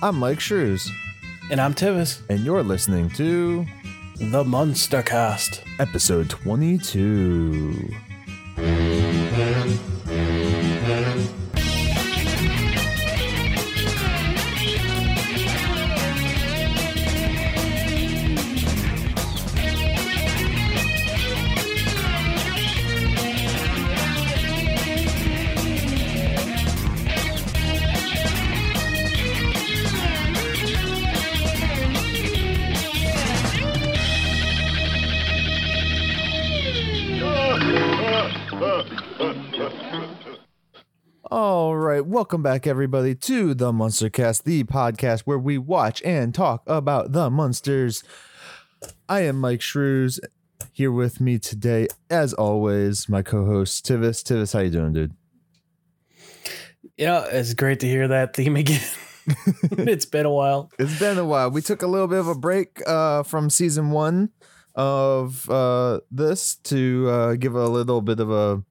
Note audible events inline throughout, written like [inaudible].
I'm Myke Shrews, And I'm Tivis, and you're listening to the Munster Cast. episode 22. Welcome back, everybody, to the Munster Cast, the podcast where we watch and talk about the Munsters. I am Myke Shrews. Here with me today, as always, my co-host Tivis. Tivis, how you doing, dude? Yeah, it's great to hear that theme again. [laughs] it's been a while. It's been a while. We took a little bit of a break uh, from season one of uh, this to uh, give a little bit of a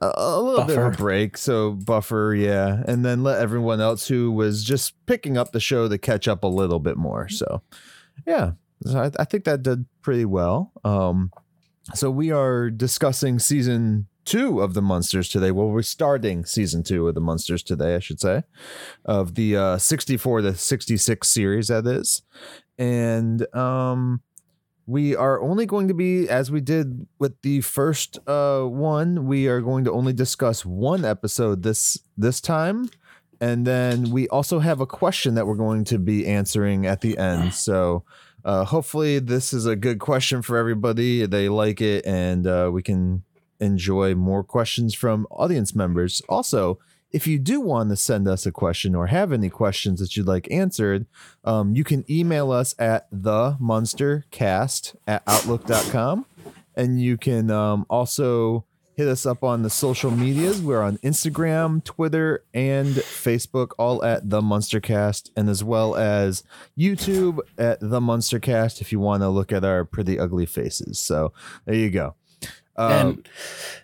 a, a little bit of a break. So buffer, yeah, and then let everyone else who was just picking up the show to catch up a little bit more. So yeah, so I, I think that did pretty well. Um, so we are discussing season two of the Munsters today. Well, we're starting season two of the Munsters today, I should say, of the uh, 64 to 66 series, that is. And um, we are only going to be, as we did with the first uh, one, we are going to only discuss one episode this this time. And then we also have a question that we're going to be answering at the end. [gasps] So uh, hopefully this is a good question for everybody. They like it, and uh, we can enjoy more questions from audience members. Also, if you do want to send us a question or have any questions that you'd like answered, um, you can email us at the munstercast at outlook.com. And you can um, also hit us up on the social medias. We're on Instagram, Twitter, and Facebook, all at the Munstercast, and as well as YouTube at the Munstercast if you want to look at our pretty ugly faces. So there you go. Um, and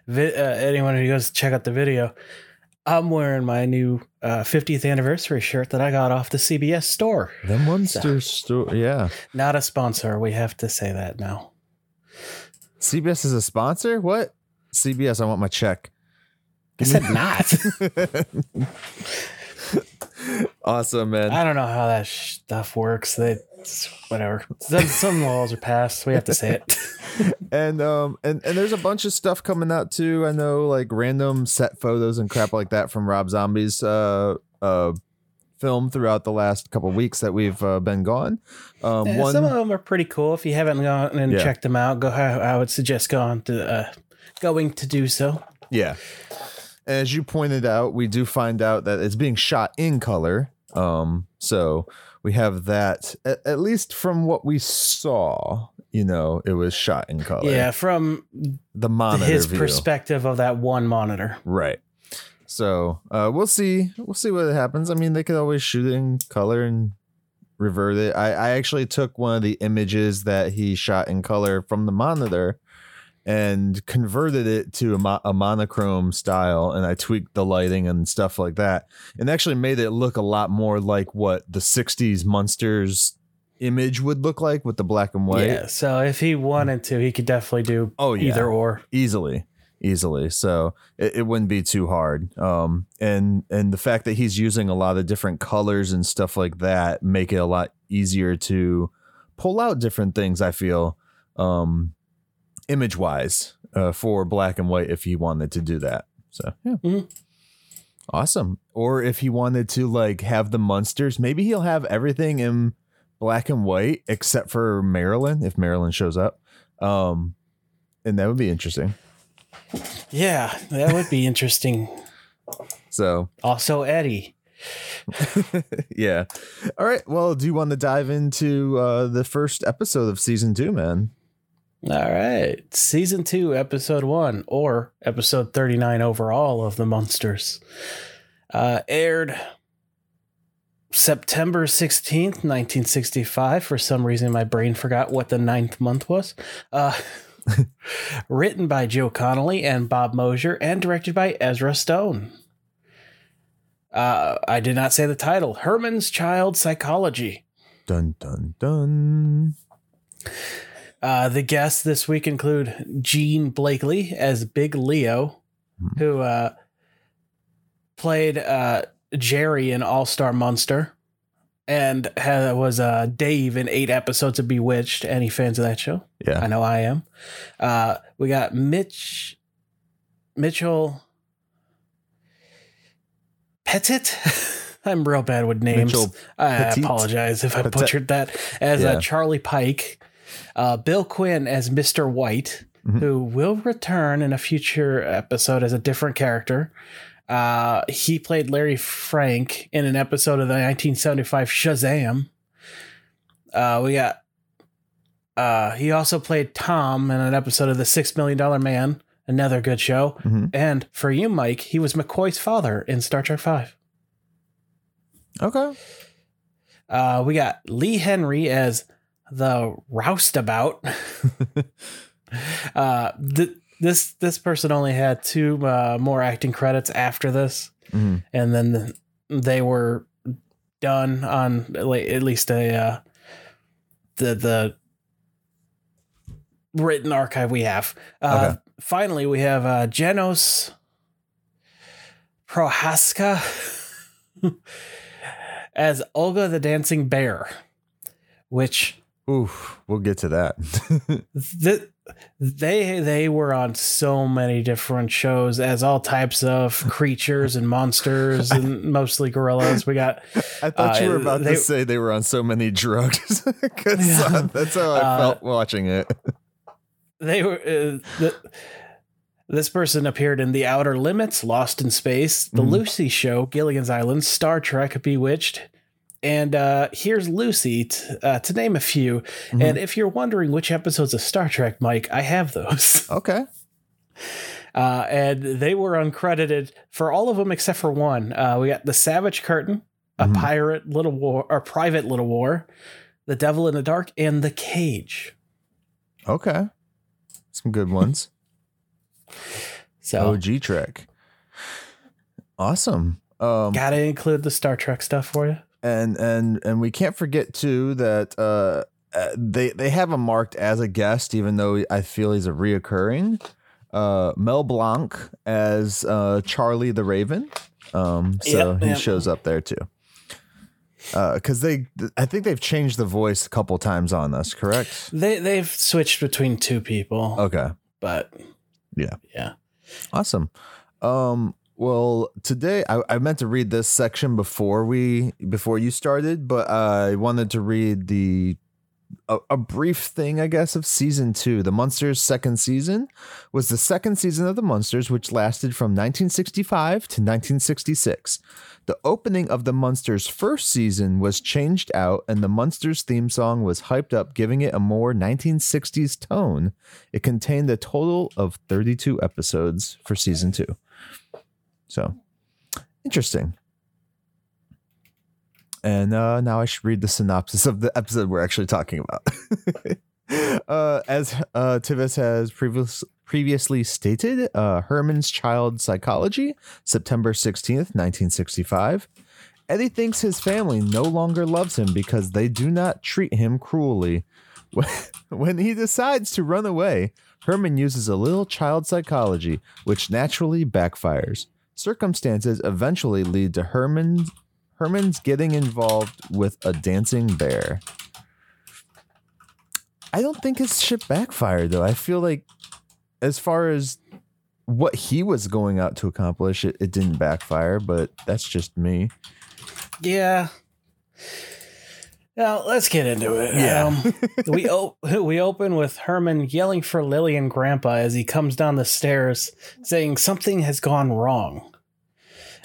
vi- uh, anyone who goes to check out the video, I'm wearing my new uh, 50th anniversary shirt that I got off the CBS store. the Munster Store, yeah. Not a sponsor. We have to say that now. CBS is a sponsor. What? CBS, I want my check. I said not. [laughs] [laughs] Awesome, man. I don't know how that stuff works. They, whatever. Some, laws are passed. We have to say it. [laughs] and um and and there's a bunch of stuff coming out too. I know like random set photos and crap like that from Rob Zombie's uh uh film throughout the last couple weeks that we've uh, been gone. Um Yeah, one Some of them are pretty cool. If you haven't gone and Yeah. checked them out, go. I, I would suggest going to uh, going to do so. yeah. As you pointed out, we do find out that it's being shot in color. Um so we have that at, at least from what we saw, you know, it was shot in color. Yeah, from The monitor his view. perspective of that one monitor. Right. So uh, we'll see. We'll see what happens. I mean, they could always shoot it in color and revert it. I, I actually took one of the images that he shot in color from the monitor and converted it to a, mo- a monochrome style and I tweaked the lighting and stuff like that and actually made it look a lot more like what the 60s Munsters image would look like with the black and white. Yeah, so if he wanted to, he could definitely do Oh, yeah either or. easily easily so it, it wouldn't be too hard um and and the fact that he's using a lot of different colors and stuff like that make it a lot easier to pull out different things i feel um image wise uh, for black and white if he wanted to do that so yeah Mhm. awesome or if he wanted to like have the Munsters maybe he'll have everything in black and white except for marilyn if marilyn shows up um and that would be interesting Yeah, that would be interesting. So, Also, Eddie. [laughs] yeah. All right. Well, do you want to dive into uh, the first episode of season two, man? All right, season two, episode one, or episode thirty-nine overall of the Munsters, uh, aired September 16th, 1965. For some reason, my brain forgot what the ninth month was. Uh, [laughs] written by Joe Connelly and Bob Mosher, and directed by Ezra Stone. Uh, I did not say the title. Herman's Child Psychology. Dun dun dun. Uh, the guests this week include Gene Blakely as Big Leo, Hmm. who uh, played uh, Jerry in All Star Munster, and ha- was uh, Dave in eight episodes of Bewitched. Any fans of that show? Yeah. I know I am. Uh, we got Mitch Mitchell Pettit. [laughs] I'm real bad with names. Mitchell I apologize if I butchered that. As Yeah. uh, Charlie Pike, uh, Bill Quinn as Mr. White, Mhm. who will return in a future episode as a different character. Uh, he played Larry Frank in an episode of the 1975 Shazam. Uh, we got. Uh, he also played Tom in an episode of The Six Million Dollar Man, another good show. Mhm. And for you, Mike, he was McCoy's father in Star Trek Five. Okay. Uh, we got Lee Henry as the roustabout. [laughs] uh, th- this this person only had two uh, more acting credits after this, Mhm. and then they were done on at least a uh, the the written archive we have. Uh, Okay. Finally, we have uh, Janos Prohaska [laughs] as Olga the Dancing Bear, which Oof. We'll get to that. [laughs] th- they they were on so many different shows as all types of creatures and monsters and [laughs] mostly gorillas. We got I thought you were Uh, about they- to say they were on so many drugs. [laughs] Yeah. uh, that's how I Uh, felt watching it. they were uh, the, this person appeared in The Outer Limits, Lost in Space, The Mhm. Lucy Show, Gilligan's Island, Star Trek, Bewitched. And uh, here's Lucy, t- uh, to name a few. Mhm. And if you're wondering which episodes of Star Trek, Mike, I have those. [laughs] Okay. Uh, and they were uncredited for all of them except for one. Uh, we got the Savage Curtain, a Mhm. pirate little war, or private little war, the Devil in the Dark, and the Cage. Okay. Some good ones. [laughs] So OG Trek. Awesome. Um, gotta include the Star Trek stuff for you. And and and we can't forget too that uh, uh, they they have him marked as a guest, even though I feel he's a reoccurring. Uh, Mel Blanc as uh, Charlie the Raven. Um, so Yep, he yep. shows up there too. Because they, I think they've changed the voice a couple times on this. Correct? They they've switched between two people, Okay. but Yeah. yeah. Awesome. Um, well, today I, I meant to read this section before we before you started, but I wanted to read the a, a brief thing, I guess, of season two. The Munsters' second season was the second season of the Munsters, which lasted from 1965 to 1966. The opening of the Munsters' first season was changed out, and the Munsters theme song was hyped up, giving it a more 1960s tone. It contained a total of 32 episodes for season two. So interesting. And uh, now I should read the synopsis of the episode we're actually talking about. [laughs] uh, as uh, Tivis has previous, previously stated, uh, Herman's Child Psychology, September 16th, 1965. Eddie thinks his family no longer loves him because they do not treat him cruelly. [laughs] When he decides to run away, Herman uses a little child psychology, which naturally backfires. Circumstances eventually lead to Herman's Herman's getting involved with a dancing bear. I don't think his shit backfired though. I feel like as far as what he was going out to accomplish, it, it didn't backfire, but that's just me. Yeah. Now let's get into it. Yeah. Um, [laughs] we we open with Herman yelling for Lily and Grandpa as he comes down the stairs, saying something has gone wrong.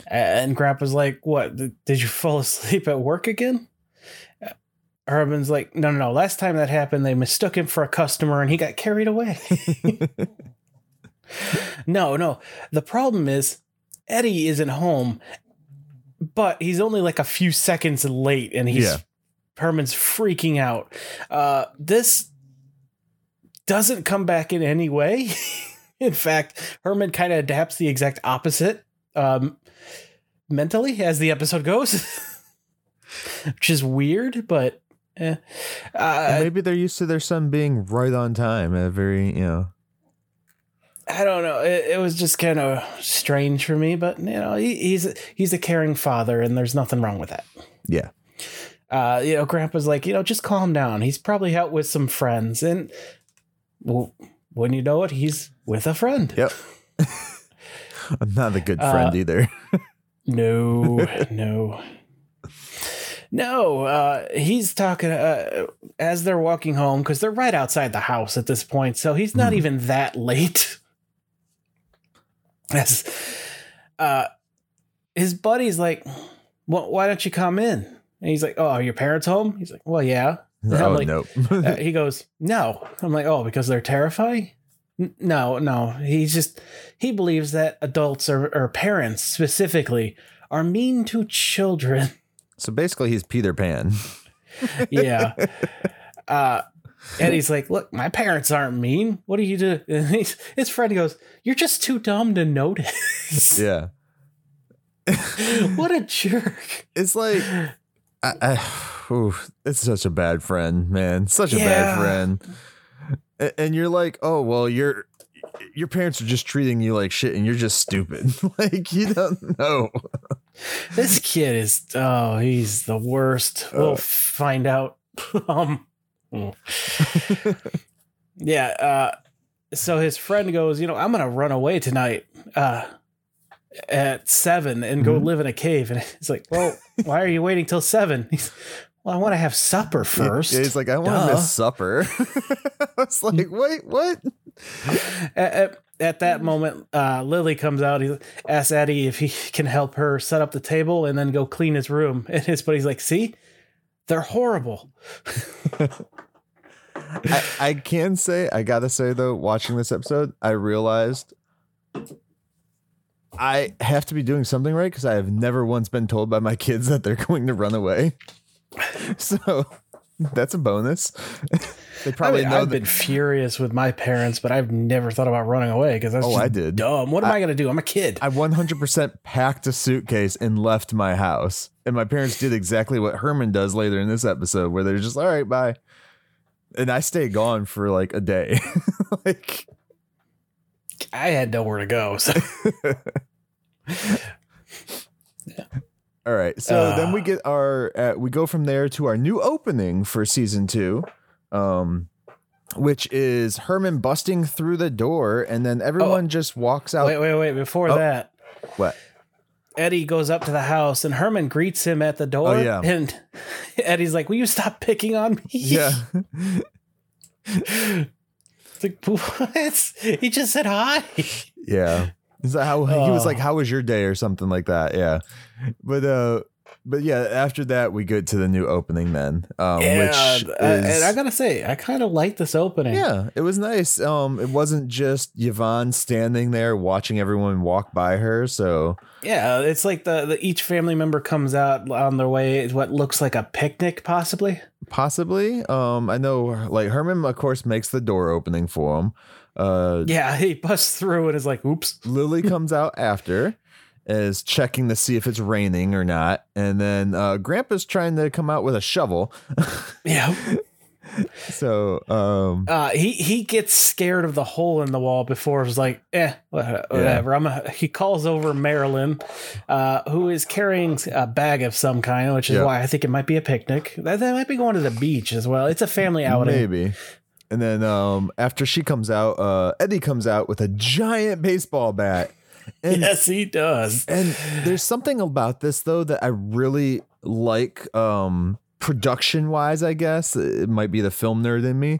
And Grandpa's like, "What? Did you fall [laughs] asleep at work again?" Herman's like, "No, no, no. Last time that happened, they mistook him for a customer, and he got carried away." [laughs] no, no. The problem is Eddie isn't home, but he's only like a few seconds late, and he's Yeah. Herman's freaking out. Uh, this doesn't come back in any way. [laughs] in fact, Herman kind of adapts the exact opposite. Um, mentally as the episode goes, [laughs] which is weird, but eh. Uh, maybe they're used to their son being right on time at very, you know. I don't know. It, it was just kind of strange for me, but you know, he, he's he's a caring father, and there's nothing wrong with that. Yeah. Uh, you know, Grandpa's like, you know, just calm down. He's probably out with some friends, and well, when you know it, he's with a friend. Yep. [laughs] I'm not a good Uh, friend either. [laughs] No, [laughs] no. No, uh, he's talking uh, as they're walking home because they're right outside the house at this point, so he's not Mhm. even that late. As uh, his buddy's like, well, "Why don't you come in?" And he's like, "Oh, are your parents home?" He's like, "Well, yeah." I'm oh, like- nope. [laughs] Uh, he goes, "No." I'm like, "Oh, because they're terrifying." N- No, no. He's just he believes that adults or, or parents specifically are mean to children. [laughs] so basically, he's Peter Pan. [laughs] yeah. Uh, and he's like, "Look, my parents aren't mean. What do you do?" And he's, his friend goes, "You're just too dumb to notice." Yeah. what a jerk! It's like, I, I, [sighs] ooh, it's such a bad friend, man. Such a Yeah. bad friend. And you're like, oh well, your your parents are just treating you like shit, and you're just stupid. [laughs] like you don't know. [laughs] This kid is oh, he's the worst. We'll find out. [laughs] um, mm. yeah. Uh, so his friend goes, you know, I'm gonna run away tonight. Uh, at seven and go Mhm. live in a cave. And he's like, well, why are you waiting till seven? [laughs] He's, well, I want to have supper first. Yeah, he's like, I want to miss supper. [laughs] I was like, wait, what? at, at, at that moment, uh, Lily comes out. He asks Eddie if he can help her set up the table and then go clean his room. [laughs] And his buddy's like, see, they're horrible. I, I can say, I gotta say though, watching this episode, I realized I have to be doing something right because I have never once been told by my kids that they're [laughs] going to run away. [laughs] So that's a bonus. [laughs] they I probably mean, know I've that. been furious with my parents, but I've never thought about running away because that's Oh, I did. dumb. What am I, going to do? I'm a kid. I 100% packed a suitcase and left my house. And my parents did exactly what Herman does later in this episode, where they're just, all right, bye. And I stay gone for like a day. like, I had nowhere to go. So. [laughs] All right. So Uh. then we get our uh, we go from there to our new opening for season 2. Um which is Herman busting through the door and then everyone just walks out. wait, wait, wait. Before Oh. that, What? Eddie goes up to the house and Herman greets him at the door. Oh, yeah. And [laughs] Eddie's like, Will you stop picking on me? Yeah. [laughs] Like, what? [laughs] He just said hi. yeah. Is that how he was Oh. like how was your day or something like that? Yeah. But uh but yeah, after that we get to the new opening then. Um yeah, which uh, and I gotta say, I kind of like this opening. Yeah, it was nice. Um, it wasn't just Yvonne standing there watching everyone walk by her. So yeah. It's like the, the each family member comes out on their way. What looks like a picnic, possibly. possibly, um, I know like Herman, of course, makes the door opening for him. Uh, Yeah, [laughs] he busts through and is like, "Oops." Lily comes out after, is checking to see if it's raining or not, and then uh, Grandpa's trying to come out with a shovel. [laughs] Yeah. so um, Uh, he he gets scared of the hole in the wall before it was like, eh, wha- whatever. I'm a, he calls over Marilyn, uh, who is carrying a bag of some kind, which is Yeah. why I think it might be a picnic. That, they might be going to the beach as well. It's a family outing. maybe. And then um, after she comes out, uh, Eddie comes out with a giant baseball bat. [laughs] And yes, he does. And there's something about this though that I really like um production wise, I guess. It might be the film nerd in me,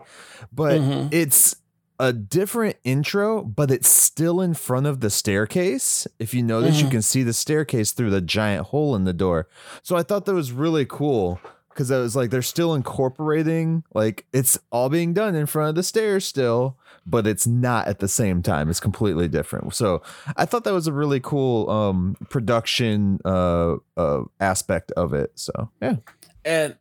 but Mhm. it's a different intro, but it's still in front of the staircase. If you notice, you Mhm. can see the staircase through the giant hole in the door. So I thought that was really cool because I was like, they're still incorporating, like, it's all being done in front of the stairs still, but it's not at the same time. It's completely different. So I thought that was a really cool um, production uh, uh, aspect of it. So yeah, And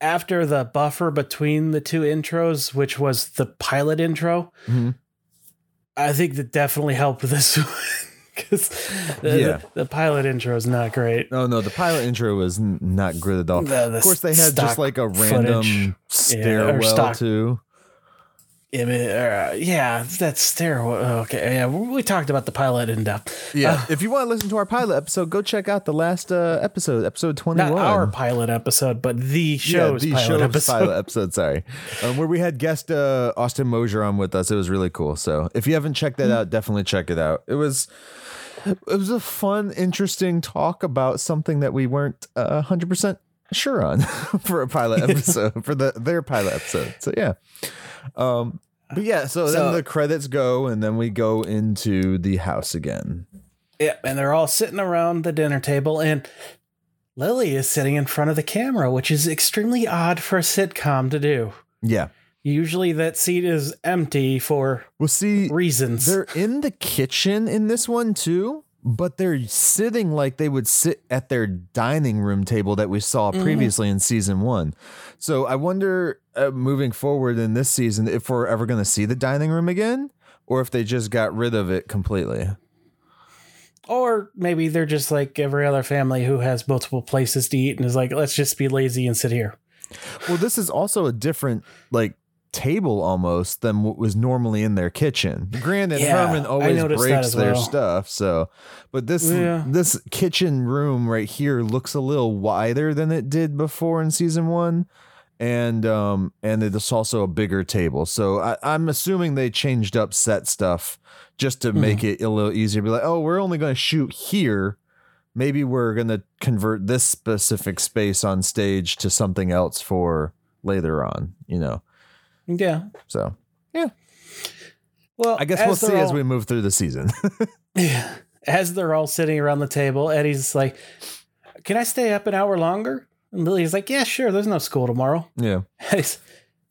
after the buffer between the two intros, which was the pilot intro, Mhm. I think that definitely helped this [laughs] because the, Yeah. the, the pilot intro is not great. Oh no, the pilot intro was not good at all. The- of course, they had just like a random footage. stairwell stock- too. Image, uh, yeah, that stairwell. Okay, yeah, we talked about the pilot in depth. Yeah, if you want to listen to our pilot episode, go check out the last uh, episode, episode twenty Not our pilot episode, but the yeah, show's the pilot show's episode. pilot [laughs] episode. Sorry, um, where we had guest uh, Austin Mosier on with us. It was really cool. So if you haven't checked that out, definitely check it out. It was it was a fun, interesting talk about something that we weren't hundred percent sure on [laughs] for a pilot episode for the their pilot episode. So yeah. Um, but yeah, so, So- then the credits go, and then we go into the house again. Yeah, and they're all sitting around the dinner table, and Lily is sitting in front of the camera, which is extremely odd for a sitcom to do. Yeah. Usually, that seat is empty for Well, see, reasons. they're in the kitchen in this one too, but they're sitting like they would sit at their dining room table that we saw previously in season one. So I wonder, uh, moving forward in this season, if we're ever going to see the dining room again, or if they just got rid of it completely. Or maybe they're just like every other family who has multiple places to eat and is like, let's just be lazy and sit here. Well, this is also a different like table almost than what was normally in their kitchen. Granted, Yeah, Herman always breaks their well. stuff, so but this Yeah. this kitchen room right here looks a little wider than it did before in season one. And um and it's also a bigger table. So I, I'm assuming they changed up set stuff just to make Mm-hmm. it a little easier. Be like, oh, we're only gonna shoot here. Maybe we're gonna convert this specific space on stage to something else for later on, you know. Yeah. So yeah. Well, I guess we'll see as we move through the season. [laughs] yeah. as they're all sitting around the table, Eddie's like, "Can I stay up an hour longer?" And Lily's like, "Yeah, sure. There's no school tomorrow." yeah. [laughs]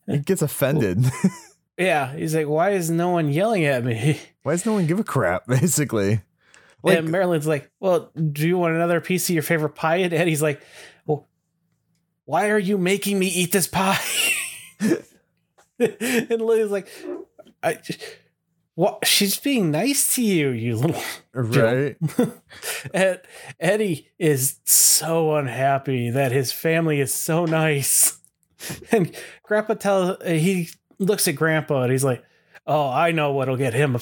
He gets offended. [laughs] yeah, he's like, "Why is no one yelling at me?" Why does no one give a crap, basically? Like, and Marilyn's like, "Well, do you want another piece of your favorite pie?" And Eddie's like, "Well, why are you making me eat this pie?" [laughs] and Lily's like, "I." What? She's being nice to you, you little [laughs] right? [laughs] Ed, Eddie is so unhappy that his family is so nice. And Grandpa tells he looks at Grandpa and he's like, "Oh, I know what'll get him.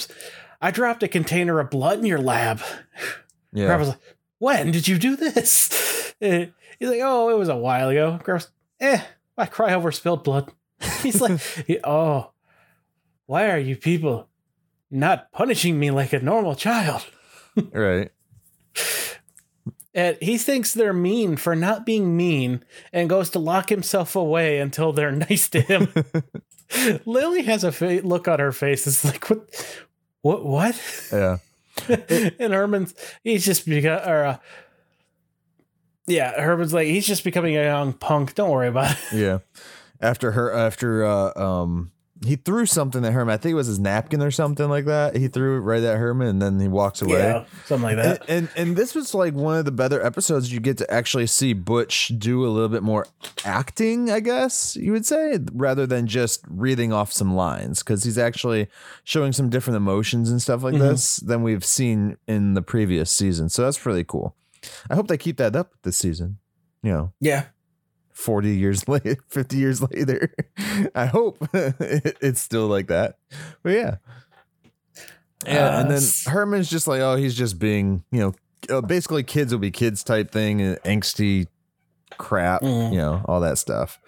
I dropped a container of blood in your lab." Yeah. Grandpa's like, "When did you do this?" Eh, He's like, "Oh, it was a while ago." Grandpa's, "Eh, I cry over spilled blood." [laughs] He's like, "Oh, why are you people not punishing me like a normal child?" [laughs] Right. And he thinks they're mean for not being mean and goes to lock himself away until they're [laughs] nice to him. Lily has a fa- look on her face. It's like, what? What? What? Yeah. and Herman's, he's just become, or, uh, yeah, Herman's like, he's just becoming a young punk. Don't worry about it. Yeah. After her, after, uh, um, he threw something at Herman. I think it was his napkin or something like that. He threw it right at Herman and then he walks away. Yeah, something like that. and and this was like one of the better episodes you get to actually see Butch do a little bit more acting, I guess you would say, rather than just reading off some lines because he's actually showing some different emotions and stuff like Mhm. this than we've seen in the previous season. So that's really cool. I hope they keep that up this season. You know, Yeah. 40 years [laughs] later, 50 years later. [laughs] I hope [laughs] it- it's still like that. But yeah. Yeah. and Uh, then Herman's just like, oh, he's just being, you know, uh, basically kids will be kids type thing and angsty crap, Mhm. you know, all that stuff.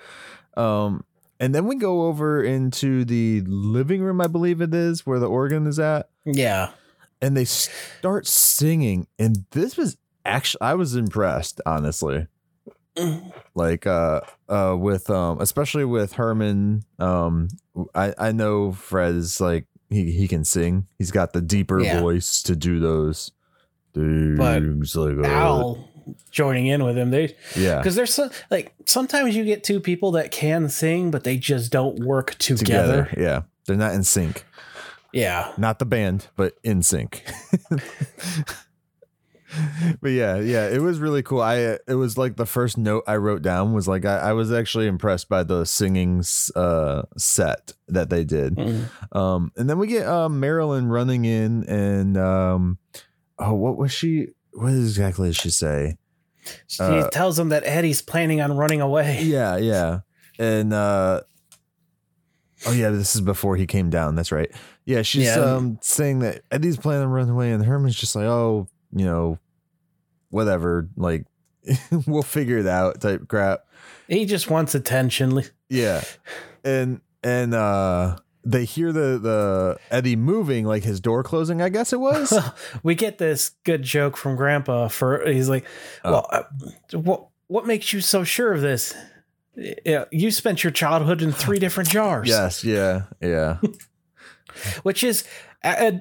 Um, and then we go over into the living room, I believe it is, where the organ is at Yeah. and they start singing and this was actually i was impressed honestly like uh uh with um especially with herman um i i know fred is like he he can sing he's got the deeper Yeah. voice to do those But things like that. Al joining in with him. They, yeah because there's so, like sometimes you get two people that can sing, but they just don't work together. together yeah they're not in sync Yeah. not the band, but in sync. [laughs] [laughs] but yeah, yeah, it was really cool. I uh, it was like the first note I wrote down was like I, I was actually impressed by the singing uh, set that they did. Mm. Um, and then we get um, Marilyn running in, and um, oh, what was she? What exactly did she say? She Uh, tells him that Eddie's planning on running away. [laughs] Yeah, yeah. And uh oh yeah, this is before he came down. That's right. Yeah, she's Yeah. um saying that Eddie's planning on running away, and Herman's just like, oh, you know, whatever, like [laughs] we'll figure it out type crap. He just wants attention. [laughs] Yeah. And and uh they hear the the Eddie moving, like his door closing, I guess it was. [laughs] we get this good joke from Grandpa. For he's like, Oh. "Well, uh, what what makes you so sure of this? Yeah, you spent your childhood in three different jars. yes, yeah, yeah. which is a,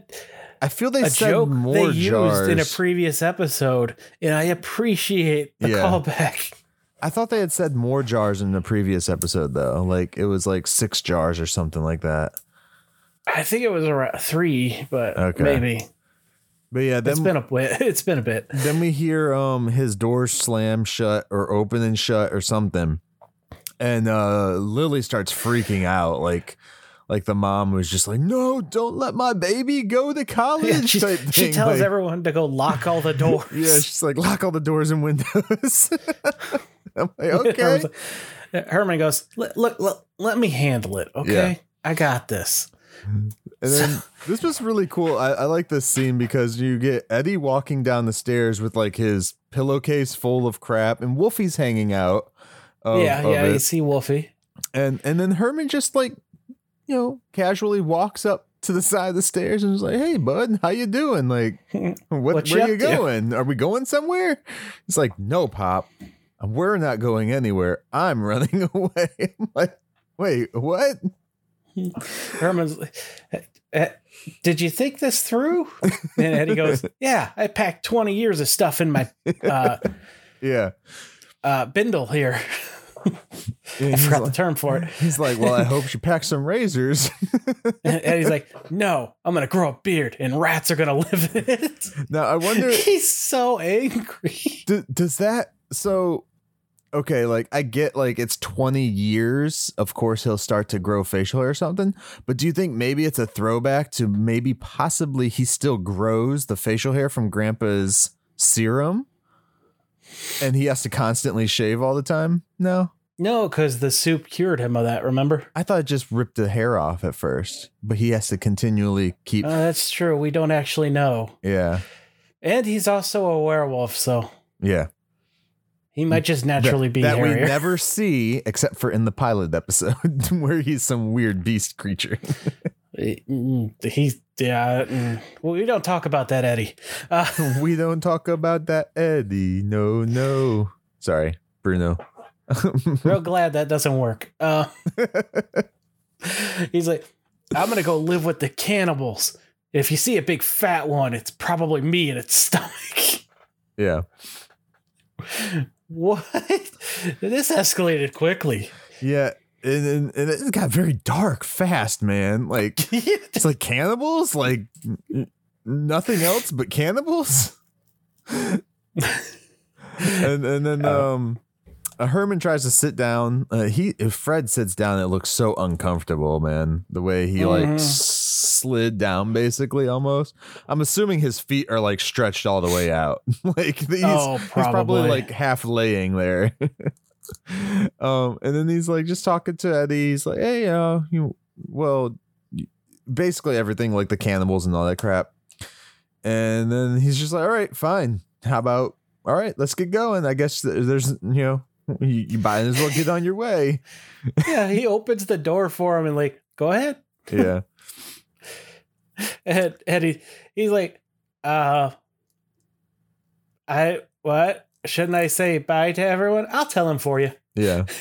I feel they a said joke more they used in a previous episode, and I appreciate the Yeah. callback. I thought they had said more jars in the previous episode though. Like it was like six jars or something like that. I think it was around three, but Okay. maybe But yeah, it's then been a bit. [laughs] It's been a bit. then we hear um his door slam shut or open and shut or something. And uh Lily starts freaking out like like the mom was just like, "No, don't let my baby go to college." Yeah, she, type she tells like, everyone to go lock all the [laughs] doors. Yeah, she's like, "Lock all the doors and windows." [laughs] I'm like, [laughs] "Okay." Like- uh, Herman goes, look, look, let me handle it. Okay, Yeah. I got this. Mm-hmm. And then this was really cool. I, I like this scene because you get Eddie walking down the stairs with like his pillowcase full of crap, and Wolfie's hanging out. Of, yeah, of yeah. it. You see Wolfie. and and then Herman just like, you know, casually walks up to the side of the stairs and is like, "Hey, bud, how you doing? Like, [laughs] what, What you where you to?" going? Are we going somewhere?" It's like, "No, pop, we're not going anywhere. I'm running [laughs] away." I'm like, wait, what? [laughs] Herman's. "Eh, Did you think this through? And Eddie goes, "Yeah, I packed twenty years of stuff in my uh, Yeah. uh, bindle here. [laughs] I he's forgot like- the term for it." He's like, well, I hope she packs some razors. [laughs] And he's like, "No, I'm gonna grow a beard, and rats are gonna live in it." now, I wonder, [laughs] He's so angry. d- does that, so, okay, like, I get like it's 20 years. Of course, he'll start to grow facial hair or something. But do you think maybe it's a throwback to maybe possibly he still grows the facial hair from grandpa's serum? And he has to constantly shave all the time? No. No, because the soup cured him of that. Remember? I thought it just ripped the hair off at first, but he has to continually keep. Uh, that's true. We don't actually know. yeah. And he's also a werewolf, so Yeah. he might just naturally that, be that we never see except for in the pilot episode [laughs] where he's some weird beast creature. [laughs] Mm, He's yeah. mm. Well, we don't talk about that, Eddie. Uh, [laughs] we don't talk about that Eddie. No, no. Sorry, Bruno. Real [laughs] glad that doesn't work. Uh, [laughs] he's like, I'm gonna go live with the cannibals. If you see a big fat one, it's probably me in its stomach. yeah. [laughs] what? This escalated quickly. Yeah. And, and, and it got very dark fast, man. Like it's like cannibals, like nothing else but cannibals. and and then Uh, um uh, Herman tries to sit down. Uh, he if Fred sits down, it looks so uncomfortable, man. The way he like Mhm. s- slid down, basically almost. I'm assuming his feet are like stretched all the way out. [laughs] like he's, Oh, he's probably probably. like half laying there. [laughs] um, and then he's like just talking to Eddie. He's like, "Hey, uh, you well, basically everything like the cannibals and all that crap." And then he's just like, "All right, fine. How about all right, let's get going. I guess there's you know." You, you might as well get on your way. [laughs] yeah, he opens the door for him and like, go ahead. Yeah. [laughs] And Eddie, he's like, uh, I what? Shouldn't I say bye to everyone? I'll tell him for you. Yeah. [laughs]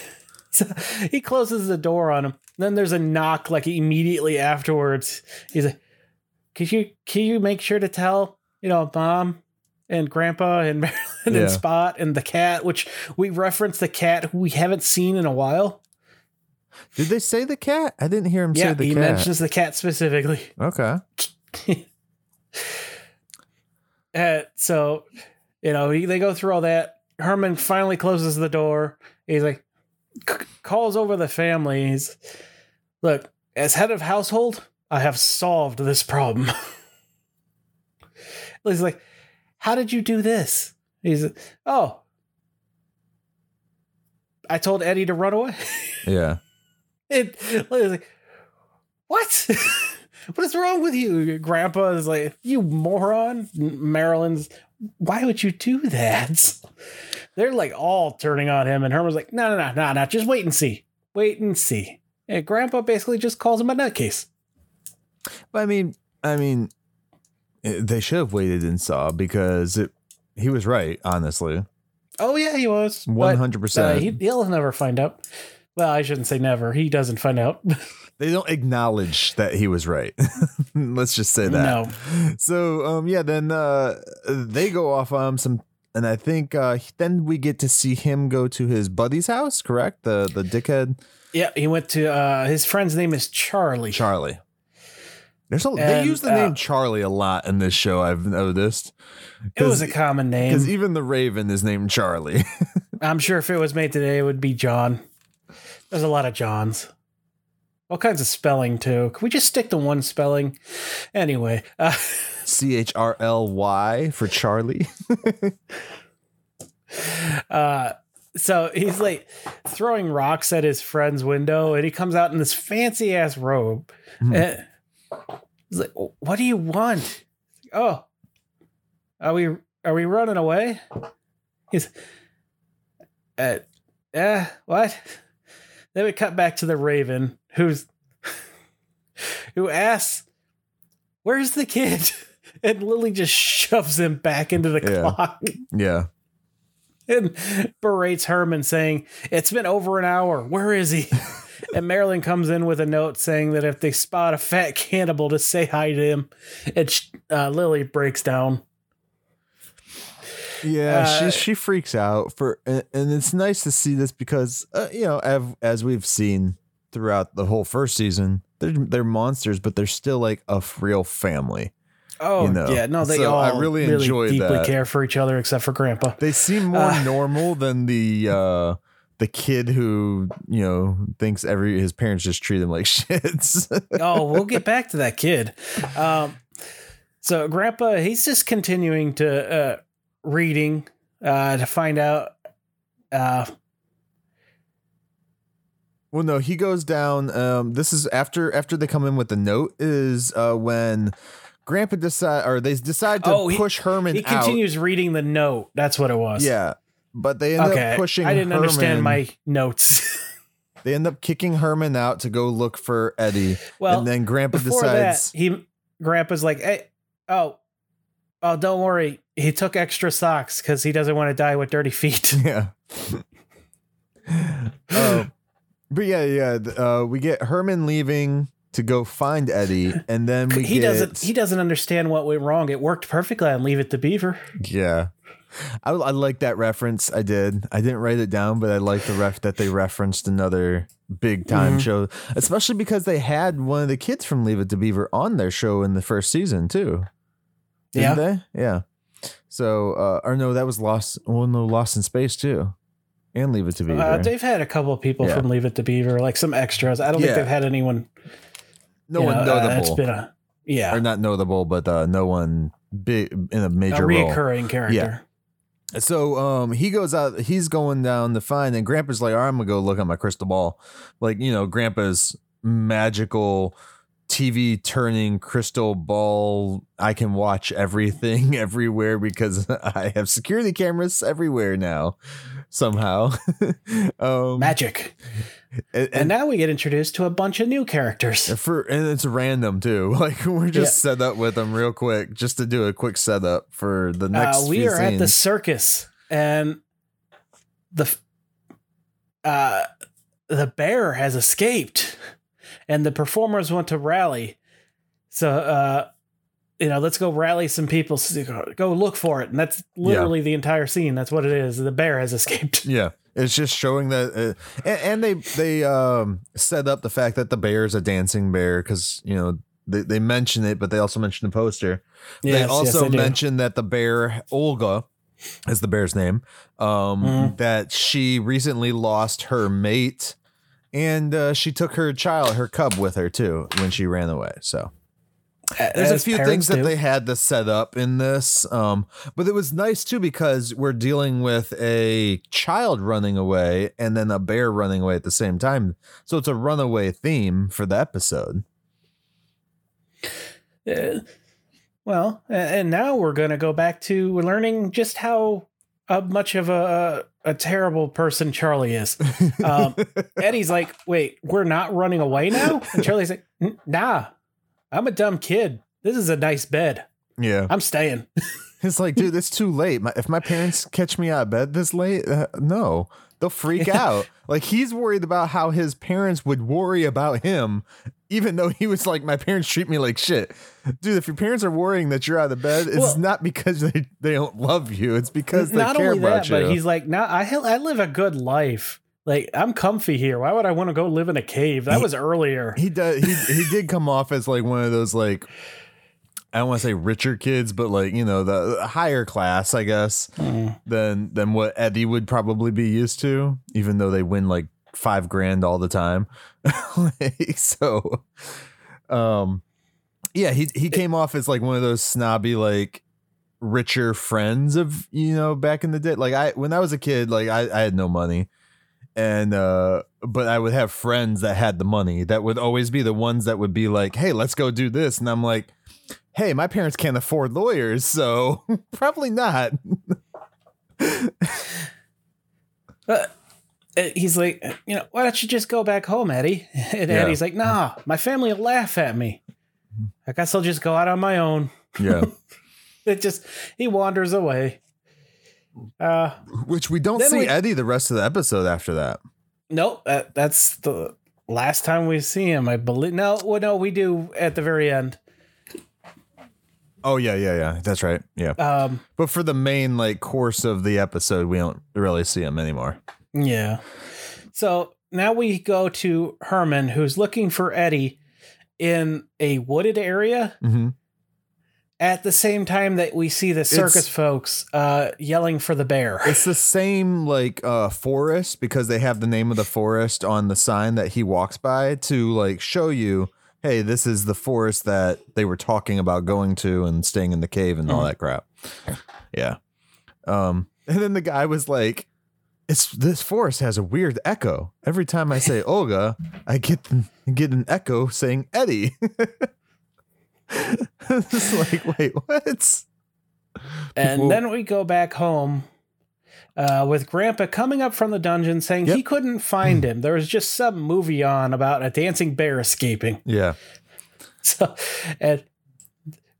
So he closes the door on him. Then there's a knock like immediately afterwards. He's like, "Could you can you make sure to tell you know mom and grandpa and [laughs] Marilyn Yeah. and Spot and the cat, which we reference the cat who we haven't seen in a while. Did they say the cat? I didn't hear him yeah, say the he cat. He mentions the cat specifically. [laughs] okay. [laughs] Uh, so, you know, he, they go through all that. Herman finally closes the door. He's like, c- calls over the family. He's, look, as head of household, I have solved this problem. He's like, how did you do this? He's, oh, I told Eddie to run away. [laughs] Yeah. It, like, what? [laughs] what is wrong with you? Grandpa is like, you moron. Marilyn's, why would you do that? [laughs] They're like all turning on him, and Herman's like, no, no, no, no, no, just wait and see. Wait and see. And Grandpa basically just calls him a nutcase. But I mean, I mean, they should have waited and saw because it, he was right, honestly. Oh, yeah, he was. Hundred uh, percent. he, he'll never find out. Well, I shouldn't say never. He doesn't find out. [laughs] They don't acknowledge that he was right. [laughs] Let's just say that. no. So um yeah, then uh they go off on some and I think uh then we get to see him go to his buddy's house, correct? The the dickhead Yeah, he went to, uh, his friend's name is Charlie. Charlie. There's a they use the uh, name Charlie a lot in this show, I've noticed. it was a common name because even the Raven is named Charlie. [laughs] I'm sure if it was made today, it would be John. There's a lot of Johns. All kinds of spelling too. Can we just stick to one spelling? Anyway, uh, [laughs] C H R L Y for Charlie. [laughs] uh, so he's like throwing rocks at his friend's window, and he comes out in this fancy ass robe. Hmm. And he's like, "What do you want?" Oh, are we are we running away? He's, uh, uh, what? Then we cut back to the Raven, who's [laughs] who asks, "Where's the kid?" [laughs] And Lily just shoves him back into the Yeah. clock yeah. and berates Herman, saying, It's been over an hour. Where is he? [laughs] and Marilyn comes in with a note saying that if they spot a fat cannibal, to say hi to him. Sh- uh, Lily breaks down. Yeah, Uh, she she freaks out for, and, and it's nice to see this because uh, you know, as, as we've seen throughout the whole first season, they're they're monsters, but they're still like a real family. Oh, You know, yeah. No, they so all I really enjoyed deeply that. care for each other except for Grandpa. They seem more Uh. [laughs] normal than the uh the kid who you know thinks every his parents just treat him like [laughs] shits. oh, we'll get back to that kid. Um, so Grandpa, he's just continuing to uh, reading uh, to find out. Uh, Well, no, he goes down. Um, this is after after they come in with the note is uh when Grandpa decide or they decide to Oh, he- push Herman he out. continues reading the note. That's what it was. Yeah, but they end okay. up pushing. I didn't understand my notes. [laughs] They end up kicking Herman out to go look for Eddie, well, and then Grandpa decides. that, he Grandpa's like, "Hey, oh, oh, don't worry. He took extra socks because he doesn't want to die with dirty feet." [laughs] yeah. Uh, [laughs] but yeah, yeah. Uh, we get Herman leaving to go find Eddie, and then we he get doesn't. He doesn't understand what went wrong. It worked perfectly on Leave It to Beaver. Yeah. I, I like that reference. I did. I didn't write it down, but I like the ref that they referenced another big time Mhm. show, especially because they had one of the kids from Leave It to Beaver on their show in the first season too. Didn't they? Yeah. So, uh, or no, that was Lost. Well, no, Lost in Space too, and Leave It to Beaver. Uh, they've had a couple of people Yeah. from Leave It to Beaver, like some extras. I don't Yeah. think they've had anyone. no one know, uh, notable, it's been a yeah, or not notable, but uh, no one big in a a major role. reoccurring character. So um he goes out he's going down to find and grandpa's like, all right, I'm gonna go look at my crystal ball. Like, you know, grandpa's magical TV turning crystal ball. I can watch everything [laughs] everywhere because [laughs] I have security cameras everywhere now. Somehow. [laughs] um Magic. And, And now we get introduced to a bunch of new characters. for and it's random too. [laughs] Like we're just set up with them real quick, just to do a quick setup for the next. Uh, we are at the circus, and the uh, the bear has escaped, and the performers want to rally. So, uh, you know, let's go rally some people. Go look for it, and that's literally the entire scene. That's what it is. The bear has escaped. Yeah, it's just showing that, uh, and, and they they um set up the fact that the bear is a dancing bear because you know they they mention it, but they also mention the poster. they Yes, yes, also do. mention that the bear Olga is the bear's name. Um, Mhm. that she recently lost her mate, and uh, she took her child, her cub, with her too when she ran away. So There's a few things that they had to set up in this, um, but it was nice too because we're dealing with a child running away and then a bear running away at the same time. So it's a runaway theme for the episode. Uh, well, and now we're going to go back to learning just how uh, much of a a terrible person Charlie is. [laughs] Um, Eddie's like, "Wait, we're not running away now?" And Charlie's like, "Nah, I'm a dumb kid. This is a nice bed. yeah, I'm staying." [laughs] it's like, dude, it's too late. My, if my parents catch me out of bed this late, uh, no, they'll freak out. Like he's worried about how his parents would worry about him, even though he was like, my parents treat me like shit. Dude, if your parents are worrying that you're out of bed, it's Well- not because they, they don't love you. It's because they not care only about that, you. but he's like, "Nah, I I live a good life. Like I'm comfy here. Why would I want to go live in a cave? That He- was earlier." he does he he did come off as like one of those like I don't want to say richer kids, but like you know the higher class, I guess, Mm. than than what Eddie would probably be used to, even though they win like five grand all the time. [laughs] Like, so, um, yeah, he he came off as like one of those snobby like richer friends of you know back in the day. Like I when I was a kid, like I I had no money and uh but I would have friends that had the money that would always be the ones that would be like, "Hey, let's go do this." And I'm like, "Hey, my parents can't afford lawyers, so [laughs] probably not." [laughs] Uh, he's like, you know, why don't you just go back home, Eddie? [laughs] And Yeah. Eddie's like, nah, my family will laugh at me. I guess I'll just go out on my own. Yeah. It just he wanders away. Uh Which we don't see we- Eddie the rest of the episode after that. nope, that, that's the last time we see him, I believe. No, well, no, we do at the very end. Oh yeah, yeah, yeah. That's right. Yeah. Um, But for the main like course of the episode, we don't really see him anymore. yeah. So now we go to Herman, who's looking for Eddie in a wooded area. hmm At the same time that we see the circus It's- folks uh, yelling for the bear. It's the same like uh forest because they have the name of the forest on the sign that he walks by to like show you, hey, this is the forest that they were talking about going to and staying in the cave and all Mhm. that crap. Yeah. Um and then the guy was like it's this forest has a weird echo. Every time I say Olga, I get get an echo saying Eddie. [laughs] [laughs] it's like, wait, what? And People- then we go back home uh, with Grandpa coming up from the dungeon saying he couldn't find him. There was just some movie on about a dancing bear escaping. [laughs] Yeah. So, and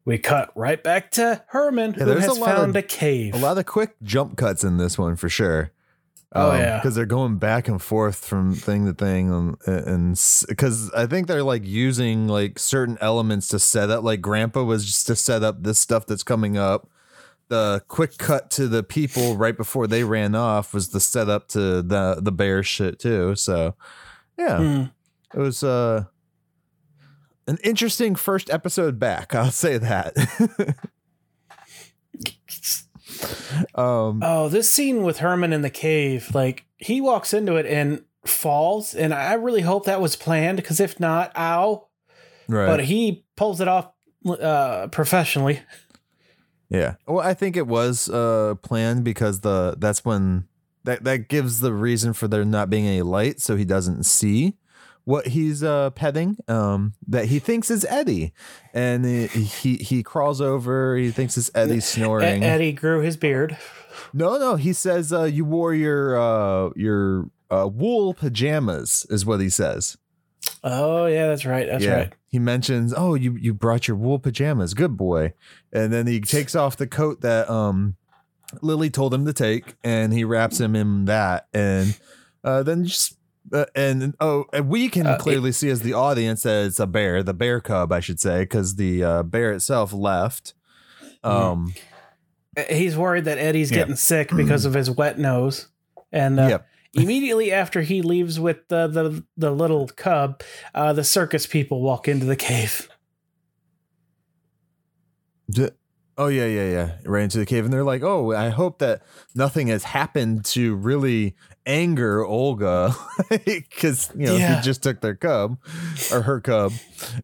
we cut right back to Herman, Yeah, who there's has a lot of- found a cave. A lot of quick jump cuts in this one for sure. Oh, yeah. because they're going back and forth from thing to thing, and because I think they're like using like certain elements to set up. Like Grandpa was just to set up this stuff that's coming up. The quick cut to the people right before they ran off was the setup to the the bear shit too. So yeah, Hmm. it was uh an interesting first episode back. I'll say that. [laughs] um Oh, this scene with Herman in the cave, like he walks into it and falls, and I really hope that was planned because if not, ow. right. But he pulls it off uh, professionally. Yeah. Well, I think it was uh planned because the that's when that that gives the reason for there not being any light so he doesn't see what he's uh petting um that he thinks is Eddie and he he, he crawls over he thinks it's Eddie E- snoring. Eddie grew his beard. No, no, he says uh you wore your uh your uh wool pajamas is what he says. Oh yeah, that's right. That's right. He mentions, "Oh, you you brought your wool pajamas. Good boy." And then he takes off the coat that um Lily told him to take and he wraps him in that and uh then just uh, and oh, and we can Uh, clearly see as the audience that it's a bear, the bear cub, I should say, because the uh, bear itself left. Um, He's worried that Eddie's Yeah. getting sick because of his wet nose, and uh, Yep. [laughs] immediately after he leaves with the the, the little cub, uh, the circus people walk into the cave. D- Oh yeah, yeah, yeah. Right into the cave, and they're like, "Oh, I hope that nothing has happened to really anger Olga, [laughs] because you know Yeah. he just took their cub or her cub."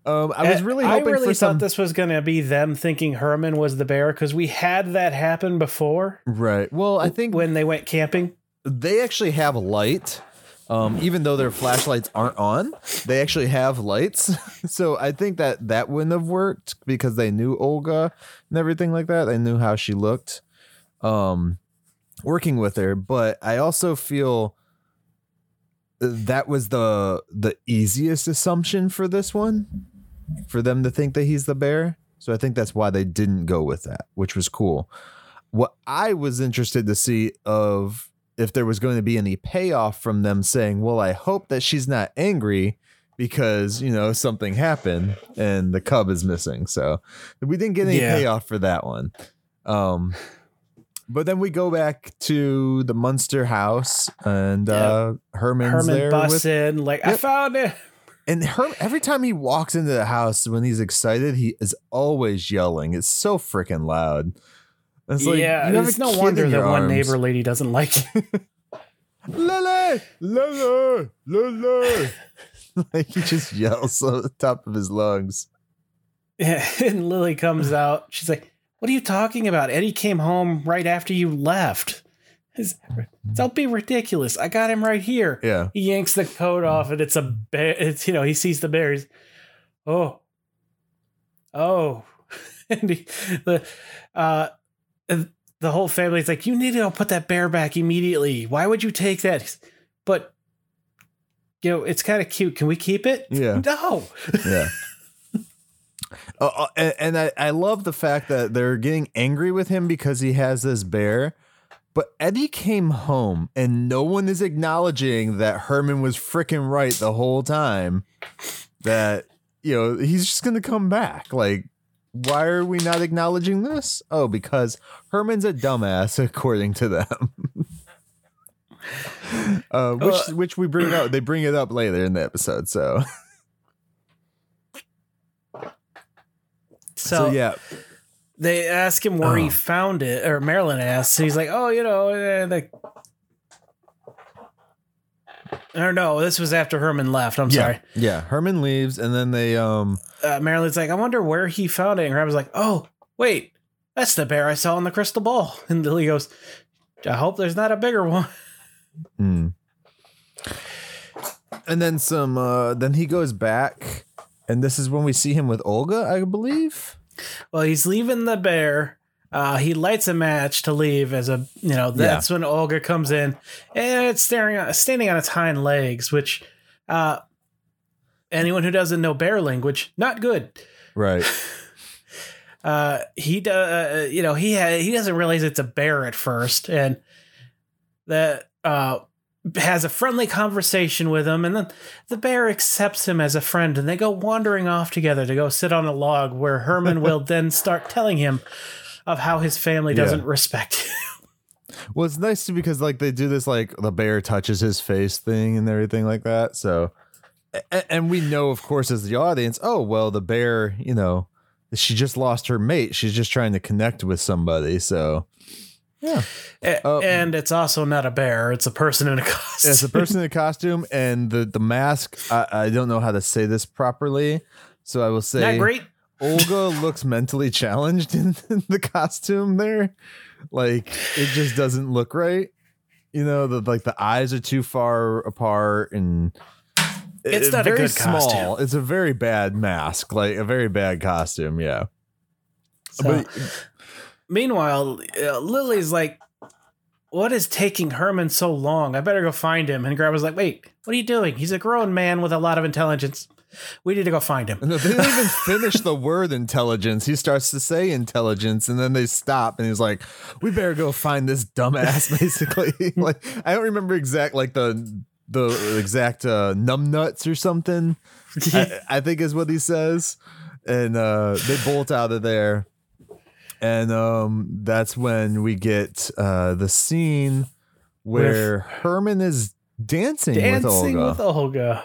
Um, I was really I really for thought some. this was going to be them thinking Herman was the bear because we had that happen before right. Well, I think when they went camping. they actually have light. Um, even though their flashlights aren't on, they actually have lights. [laughs] so I think that that wouldn't have worked because they knew Olga and everything like that. They knew how she looked. Um, working with her, but I also feel that was the the easiest assumption for this one for them to think that he's the bear. So I think that's why they didn't go with that, which was cool. What I was interested to see of if there was going to be any payoff from them saying, "Well, I hope that she's not angry because, you know, something happened and the cub is missing." So we didn't get any Yeah. payoff for that one. Um but then we go back to the Munster house and uh Herman's Herman there busts with in like, I found it. and Herm every time he walks into the house when he's excited, he is always yelling. It's so freaking loud. It's like, yeah, it's no wonder that your one neighbor lady doesn't like you. Lily, Lily, Lily. like he just yells at the top of his lungs. Yeah, [laughs] and Lily comes out. She's like, What are you talking about? Eddie came home right after you left. Don't be ridiculous. I got him right here. Yeah. He yanks the coat off, and it's a bear. It's you know he sees the bear. He's, oh, oh, [laughs] and he, the uh, the whole family's like, you need to go put that bear back immediately. Why would you take that? But you know it's kind of cute. Can we keep it? Yeah. No. Yeah. [laughs] Uh, uh, and and I, I love the fact that they're getting angry with him because he has this bear. But Eddie came home and no one is acknowledging that Herman was freaking right the whole time. That, you know, he's just going to come back. Like, why are we not acknowledging this? Oh, because Herman's a dumbass, [laughs] according to them. [laughs] uh, which, Uh, which we bring up, they bring it up later in the episode. So, [laughs] So, so yeah. they ask him where Oh. he found it, or Marilyn asks. and He's like, "Oh, you know, uh, the." Or no, this was after Herman left. I'm Yeah, sorry. Yeah, Herman leaves, and then they um uh, Marilyn's like, I wonder where he found it. And Grandma's like, oh, wait, that's the bear I saw in the crystal ball. [laughs] And Lily goes, I hope there's not a bigger one. [laughs] hmm. and then some uh then he goes back, and this is when we see him with Olga, I believe. Well, he's leaving the bear. Uh, he lights a match to leave as a, you know, that's when Olga comes in and it's staring, on- standing on its hind legs, which, uh, anyone who doesn't know bear language, not good. Right. [laughs] uh he do, uh, you know he ha- he doesn't realize it's a bear at first and that uh has a friendly conversation with him and then the bear accepts him as a friend and they go wandering off together to go sit on a log where Herman [laughs] will then start telling him of how his family doesn't respect him. [laughs] Well, it's nice too because like they do this like the bear touches his face thing and everything like that. So, and we know, of course, as the audience, oh well, the bear, you know, she just lost her mate. She's just trying to connect with somebody. So, yeah. A- Uh, and it's also not a bear, it's a person in a [laughs] costume. It's a person in a costume, and the the mask. I, I don't know how to say this properly, so I will say not great. Olga [laughs] looks mentally challenged in, [laughs] the costume. There, like it just doesn't look right. You know, the like the eyes are too far apart, and It's it- not a very small. costume. It's a very bad mask, like a very bad costume. Yeah, So- but Meanwhile, uh, Lily's like, "What is taking Herman so long? I better go find him." And Grandma's like, "Wait, what are you doing? He's a grown man with a lot of intelligence. We need to go find him." No, they didn't even [laughs] finish the word intelligence. He starts to say intelligence, and then they stop, and he's like, "We better go find this dumbass." [laughs] Basically, [laughs] like I don't remember exact like the the exact uh, numbnuts or something. I, I think is what he says, and uh, they bolt out of there, and um, that's when we get uh, the scene where Herman is dancing, Dancing with Olga with Olga.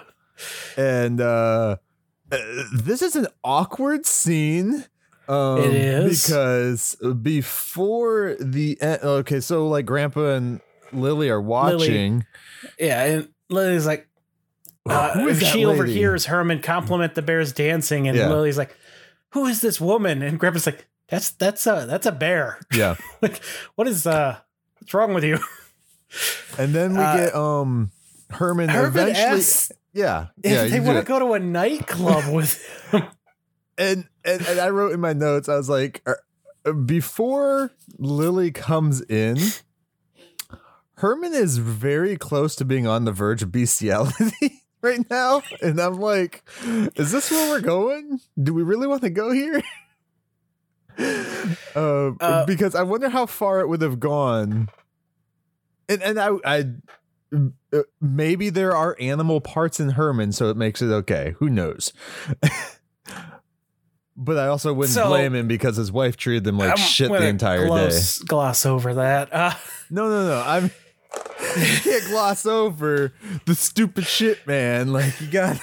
and uh, uh, this is an awkward scene Um, It is. because before the en- okay, so like Grandpa and Lily are watching. Yeah, and Lily's like, uh, Who is that she overhears Herman compliment the bear's dancing, and Yeah. Lily's like, "Who is this woman?" And Grandpa's like, "That's that's a that's a bear. Yeah, [laughs] like, what is uh, what's wrong with you?" and then we Uh, get um Herman, Herman eventually. asks yeah, yeah, they want to go to a nightclub with him. [laughs] and, and and I wrote in my notes, I was like, er, before Lily comes in, Herman is very close to being on the verge of bestiality [laughs] right now, and I'm like, is this where we're going? Do we really want to go here? Uh, [laughs] Uh, because I wonder how far it would have gone. And and I I uh, maybe there are animal parts in Herman, so it makes it okay. Who knows? [laughs] but I also wouldn't So- blame him because his wife treated him like I'm shit the entire gloss, Gloss over that. Uh. [laughs] No, no, no. I'm you can't gloss over the stupid shit, man. Like you got.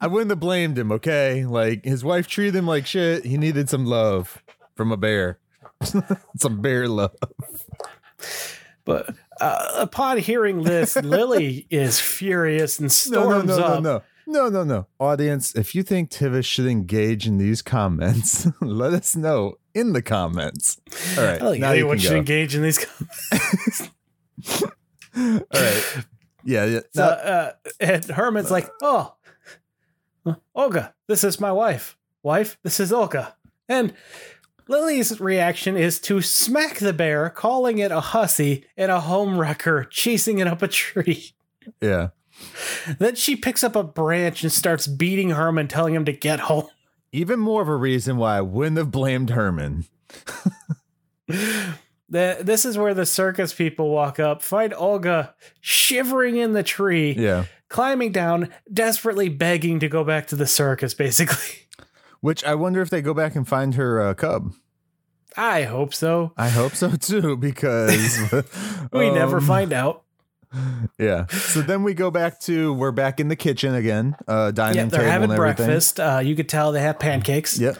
I wouldn't have blamed him. Okay, like his wife treated him like shit. He needed some love from a bear. [laughs] some bear love. but uh, upon hearing this, [laughs] Lily is furious and No, no, storms no, no, up. no. No, no, no. Audience, if you think Tivis should engage in these comments, [laughs] let us know in the comments. All right. I think now you anyone should go. engage in these. comments. All right. Yeah. yeah. So, uh, and Herman's like, "Oh, Olga, this is my wife. Wife, this is Olga." And Lily's reaction is to smack the bear, calling it a hussy and a home wrecker, chasing it up a tree. yeah. Then she picks up a branch and starts beating Herman, telling him to get home. Even more of a reason why I wouldn't have blamed Herman. [laughs] The, this is where the circus people walk up, find Olga shivering in the tree, Yeah. Climbing down, desperately begging to go back to the circus, basically. [laughs] Which I wonder if they go back and find her uh, cub. I hope so. I hope so too, [laughs] because [laughs] We never um, find out. Yeah. So then we go back to we're back in the kitchen again, uh, dining Yeah, they're table having and everything. breakfast. Uh, you could tell they have pancakes. Yep.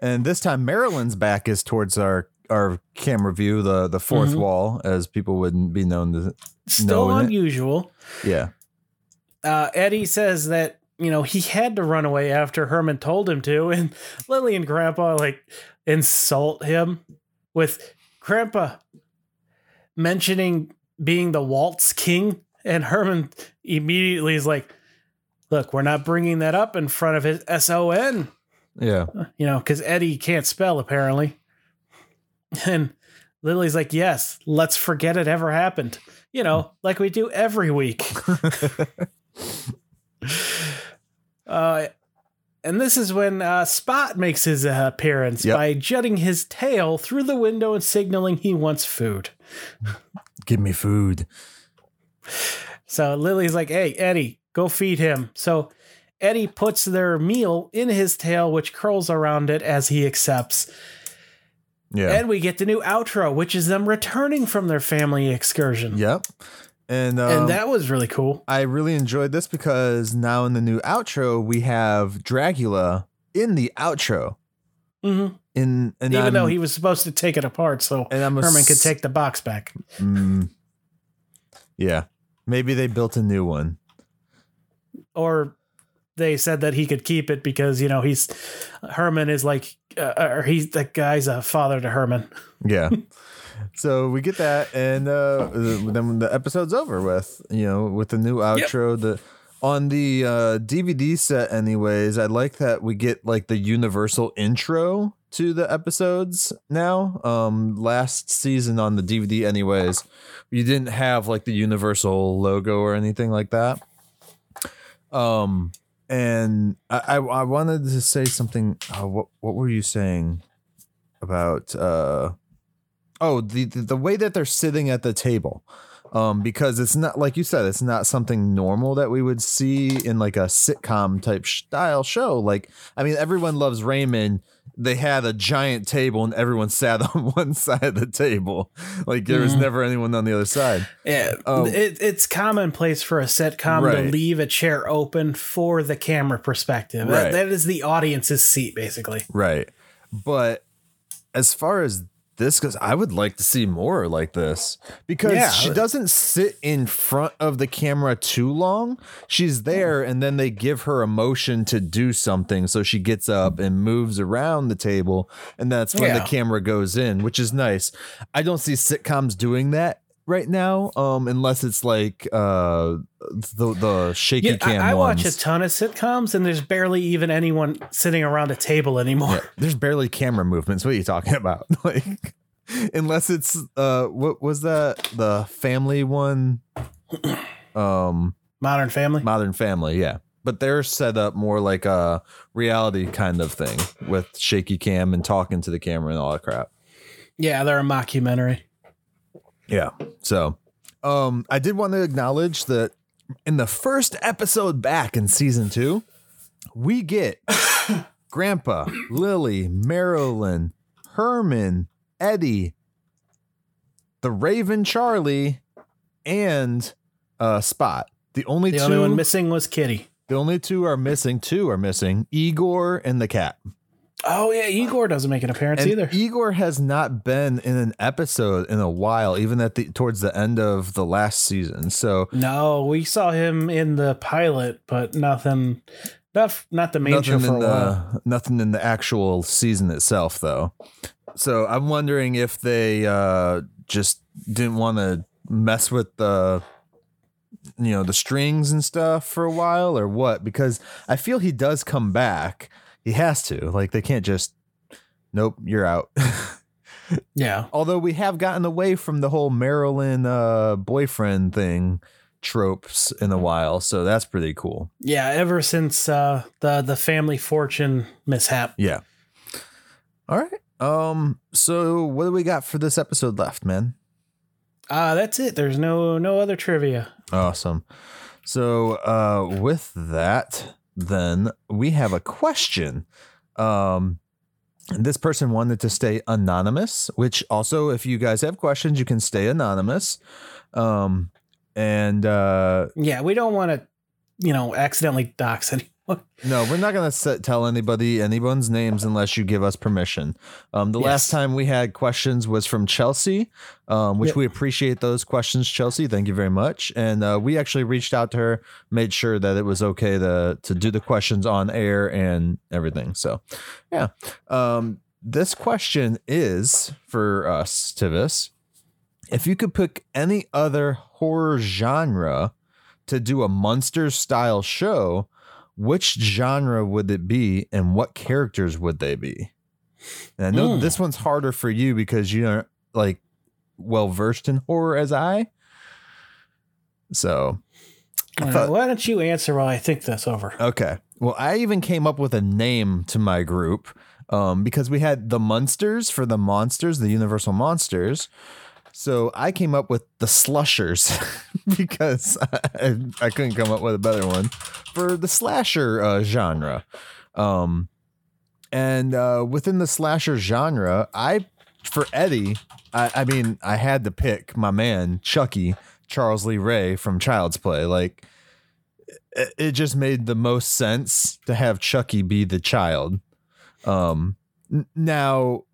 And this time Marilyn's back is towards our our camera view, the the 4th Mhm. wall, as people wouldn't be known to. Still knowing it. unusual. Yeah. Uh, Eddie says that you know he had to run away after Herman told him to, and Lily and Grandpa like insult him with Grandpa mentioning being the waltz king, and Herman immediately is like, "Look, we're not bringing that up in front of his son." Yeah. you know, because Eddie can't spell apparently. And Lily's like, yes, let's forget it ever happened. You know, like we do every week. [laughs] [laughs] [laughs] uh, and this is when uh, Spot makes his uh, appearance Yep. by jutting his tail through the window and signaling he wants food. Give me food. So Lily's like, hey, Eddie, go feed him. So Eddie puts their meal in his tail, which curls around it as he accepts. Yeah. And we get the new outro, which is them returning from their family excursion. yep. And um, And that was really cool. I really enjoyed this because now in the new outro we have Dragula in the outro. hmm In and Even I'm, though he was supposed to take it apart, so and I'm Herman could take the box back. Mm, yeah. Maybe they built a new one. Or they said that he could keep it because, you know, he's Herman is like, uh, or he's the guy's a father to Herman. Yeah. [laughs] so we get that, and uh, then the episode's over with. You know, with the new outro. The on the uh, DVD set, anyways. I like that we get like the universal intro to the episodes now. Um, last season on the DVD, anyways, you didn't have like the universal logo or anything like that. Um. And I, I, I wanted to say something. Uh, what what were you saying about uh oh the, the the way that they're sitting at the table um because it's not like you said it's not something normal that we would see in like a sitcom type style show like i mean everyone loves raymond they had a giant table and everyone [laughs] sat on one side of the table like there was Mhm. never anyone on the other side Yeah, Oh. it, it's commonplace for a sitcom to leave a chair open for the camera perspective. That- that is the audience's seat, basically. right But as far as this because I would like to see more like this because Yeah. she doesn't sit in front of the camera too long. She's hmm. there, and then they give her a motion to do something, so she gets up and moves around the table, and that's when the camera goes in, which is nice. I don't see sitcoms doing that right now, um, unless it's like uh the the shaky Yeah, cam I, I watch a ton of sitcoms, and there's barely even anyone sitting around a table anymore. Yeah, there's barely camera movements. What are you talking about? [laughs] Like, unless it's uh, what was that? The family one, [clears throat] um, Modern Family. Modern Family. Yeah, but they're set up more like a reality kind of thing with shaky cam and talking to the camera and all that crap. yeah, they're a mockumentary. Yeah. So, um, I did want to acknowledge that in the first episode back in season two, we get [laughs] Grandpa, Lily, Marilyn, Herman, Eddie, the Raven, Charlie, and uh, Spot. The only The two, only one missing was Kitty. the only two are missing. Two are missing: Igor and the cat. Oh yeah, Igor doesn't make an appearance And either. Igor has not been in an episode in a while, even at the towards the end of the last season. So No, we saw him in the pilot, but nothing. Not not the main show nothing for in a while. the nothing in the actual season itself, though. So I'm wondering if they uh, just didn't want to mess with the you know the strings and stuff for a while or what because i feel he does come back he has to like they can't just nope you're out [laughs] Yeah, although we have gotten away from the whole Marilyn uh, boyfriend thing tropes in a while, so that's pretty cool. yeah. Ever since uh, the the family fortune mishap, Yeah. All right. Um. So what do we got for this episode left, man? uh, that's it. There's no no other trivia. Awesome. So uh, with that, then we have a question. Um. This person wanted to stay anonymous, which also, if you guys have questions, you can stay anonymous. Um, and uh, Yeah, we don't want to, you know, accidentally dox anyone. No, we're not gonna set, tell anybody anyone's names unless you give us permission. Um, the last time we had questions was from Chelsea, um, which Yep. we appreciate those questions, Chelsea. Thank you very much. And uh, we actually reached out to her, made sure that it was okay to to do the questions on air and everything. So, yeah. Um, this question is for us, Tivis. If you could pick any other horror genre to do a monster style show, which genre would it be and what characters would they be? And I know Hmm. this one's harder for you because you aren't like well versed in horror as I. So, I thought- why don't you answer while I think this over? okay. Well, I even came up with a name to my group um, because we had the Munsters for the monsters, the Universal Monsters. So I came up with the Slushers [laughs] because I, I couldn't come up with a better one for the slasher uh, genre. Um, and uh, within the slasher genre, I for Eddie, I, I mean, I had to pick my man Chucky Charles Lee Ray from Child's Play. Like, it, just made the most sense to have Chucky be the child. Um, now,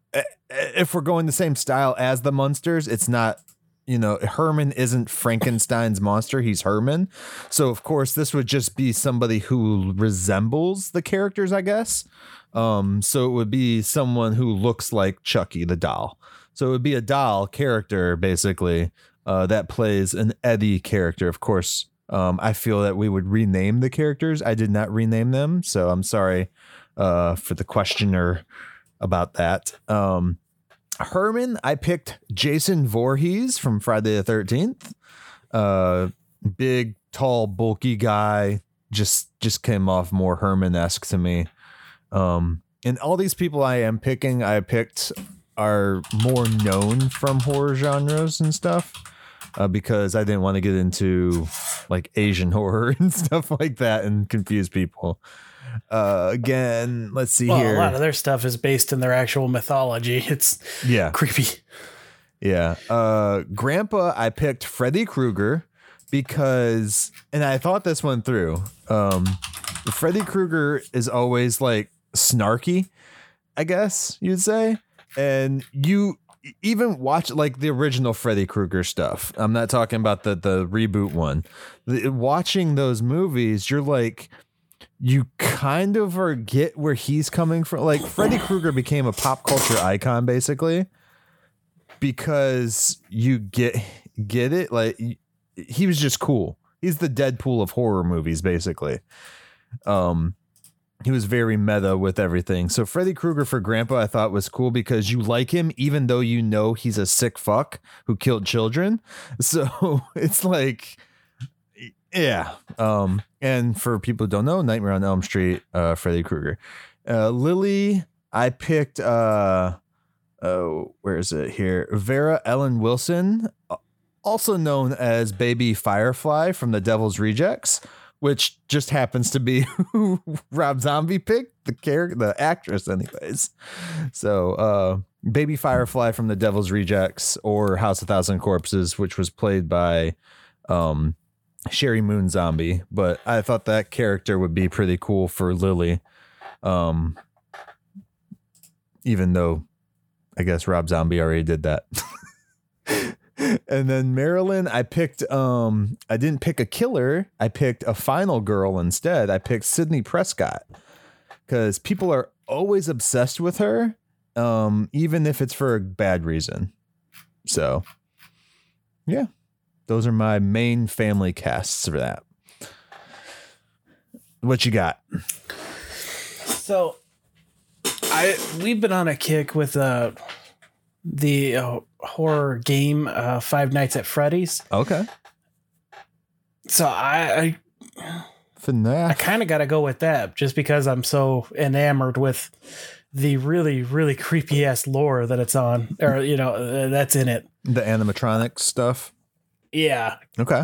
if we're going the same style as the Munsters, it's not. You know, Herman isn't Frankenstein's monster. He's Herman. So, of course, this would just be somebody who resembles the characters, I guess. Um, so it would be someone who looks like Chucky the doll. So it would be a doll character, basically, uh, that plays an Eddie character. Of course, um, I feel that we would rename the characters. I did not rename them, so I'm sorry uh, for the questioner about that. Um, Herman, I picked Jason Voorhees from Friday the 13th. Uh, big, tall, bulky guy. Just just came off more Herman esque to me. Um, and all these people I am picking, I picked are more known from horror genres and stuff. Uh, because I didn't want to get into like Asian [laughs] horror and stuff like that and confuse people. Uh, again, let's see Well, here. a lot of their stuff is based in their actual mythology. [laughs] It's yeah, creepy. yeah. Uh, Grandpa, I picked Freddy Krueger because, and I thought this one through. Um, Freddy Krueger is always like snarky, I guess you'd say. And you even watch like the original Freddy Krueger stuff. I'm not talking about the the reboot one. The, watching those movies, you're like you kind of forget where he's coming from. Like Freddy Krueger became a pop culture icon basically because you get get it like he was just cool. He's the Deadpool of horror movies basically. Um he was very meta with everything. So Freddy Krueger for Grandpa, I thought was cool because you like him even though you know he's a sick fuck who killed children. [laughs] So it's like, yeah. Um, and for people who don't know, Nightmare on Elm Street, uh, Freddy Krueger, uh, Lily, I picked, uh, oh, where is it here? Vera Ellen Wilson, also known as Baby Firefly from The Devil's Rejects which just happens to be [laughs] who Rob Zombie picked, the character, the actress, anyways. So, uh, Baby Firefly from The Devil's Rejects or House of Thousand Corpses, which was played by um, Sheri Moon Zombie. But I thought that character would be pretty cool for Lily. Um, even though I guess Rob Zombie already did that. [laughs] and then Marilyn, I picked um I didn't pick a killer. I picked a final girl instead. I picked Sidney Prescott. Cuz people are always obsessed with her um even if it's for a bad reason. So, yeah. Those are my main family casts for that. What you got? So, I we've been on a kick with uh the uh, horror game uh, Five Nights at Freddy's. Okay. So I I, FNAF. I kind of got to go with that just because I'm so enamored with the really really creepy ass lore that it's on or you know uh, that's in it. the animatronic stuff. Yeah. Okay.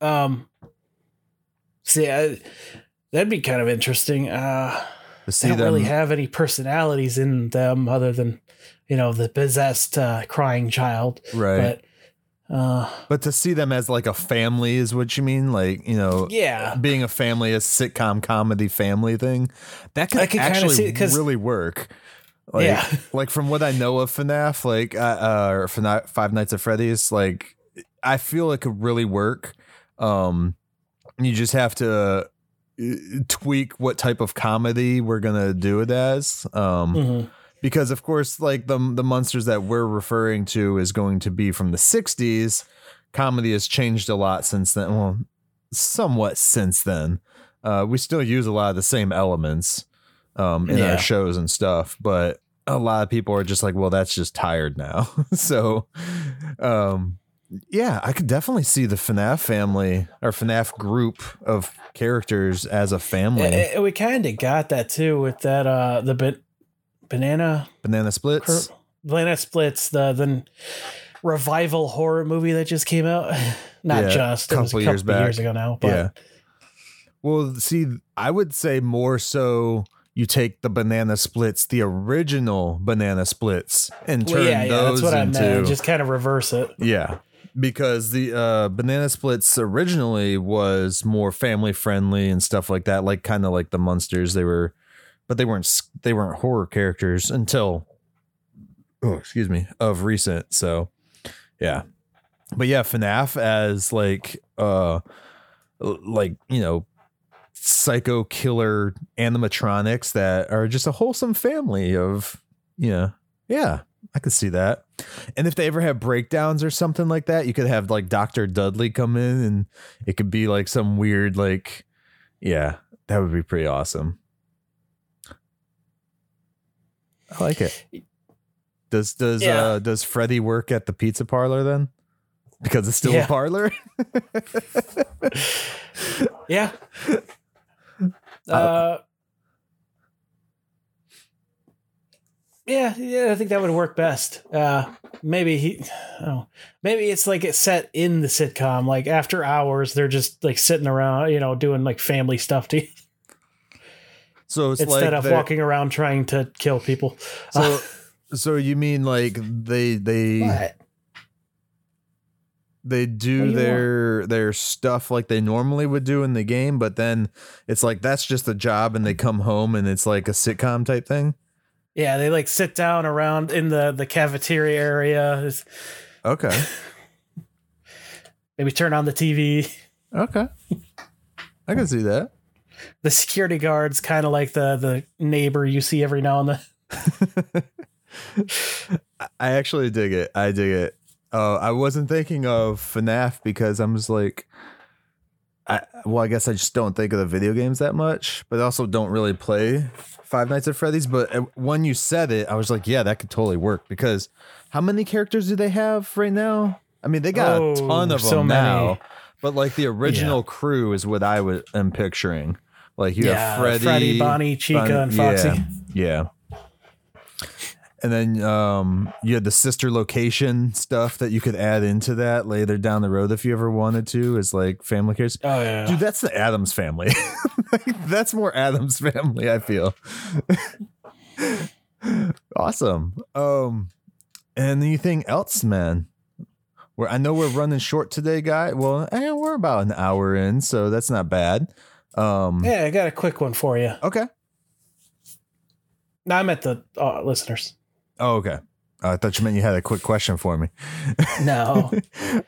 Um. See, I, that'd be kind of interesting. Uh, To see they don't them really have any personalities in them other than you know the possessed uh, crying child. right. But uh, But to see them as like a family is what you mean, like you know, yeah, being a family, a sitcom comedy family thing, that could, could actually see it really work. Like, Yeah. like from what I know of FNAF, like uh, uh or FNAF, Five Nights at Freddy's, like I feel it could really work. Um, you just have to uh, tweak what type of comedy we're gonna do it as. Um, Mhm. because of course like the the munsters that we're referring to is going to be from the 60s comedy has changed a lot since then well somewhat since then uh, we still use a lot of the same elements um, in Yeah. our shows and stuff but a lot of people are just like well that's just tired now [laughs] so um, yeah i could definitely see the FNAF family or FNAF group of characters as a family Eh, eh, we kind of got that too with that uh the ba- banana banana splits cur- banana splits the the revival horror movie that just came out. [laughs] Not Yeah, just it was a couple couple years years, ago now, but yeah. Well, see, I would say more so you take the banana splits, the original banana splits, and turn well, yeah, yeah, those that's what I into meant. Just kind of reverse it. yeah. Because the uh, banana splits originally was more family friendly and stuff like that, like kind of like the munsters. They were, but they weren't they weren't horror characters until oh excuse me of recent. So yeah, but yeah, FNAF as like uh like you know psycho killer animatronics that are just a wholesome family of know yeah i could see that and if they ever have breakdowns or something like that you could have like dr dudley come in and it could be like some weird like yeah that would be pretty awesome i like it does does Yeah. uh does freddy work at the pizza parlor then because it's still Yeah. a parlor [laughs] Yeah. [laughs] Uh, yeah, yeah, I think that would work best. Uh, maybe he, oh, maybe it's like it's set in the sitcom. Like after hours, they're just like sitting around, you know, doing like family stuff to so it's instead like of walking around trying to kill people. So, [laughs] so you mean like they they What? they do do their their stuff like they normally would do in the game, but then it's like that's just a job, and they come home and it's like a sitcom type thing. Yeah, they like sit down around in the the cafeteria area. It's- Okay. [laughs] Maybe turn on the TV. Okay. I can see that. The security guards kind of like the the neighbor you see every now and then. [laughs] I actually dig it. I dig it. Uh, I wasn't thinking of FNAF because I'm just like, I well, I guess I just don't think of the video games that much, but I also don't really play Five Nights at Freddy's. But when you said it, I was like, yeah, that could totally work because how many characters do they have right now? I mean, they got Oh, a ton of so them many. now, but like the original crew is what I would am picturing. Like you yeah, have Freddy, Freddy, Bonnie, Chica, Bonnie- and Foxy. Yeah, yeah. And then um, you had the sister location stuff that you could add into that later down the road if you ever wanted to, as like family cares. Oh yeah. Dude, that's the Addams family. Like, [laughs] that's more Addams family, I feel. [laughs] awesome. Um, and anything else, man? Where I know we're running short today, guy. Well, eh, we're about an hour in, so that's not bad. Um, yeah, I got a quick one for you. okay. No, I'm at the uh, listeners. Oh, okay. Uh, I thought you meant you had a quick question for me. [laughs] No.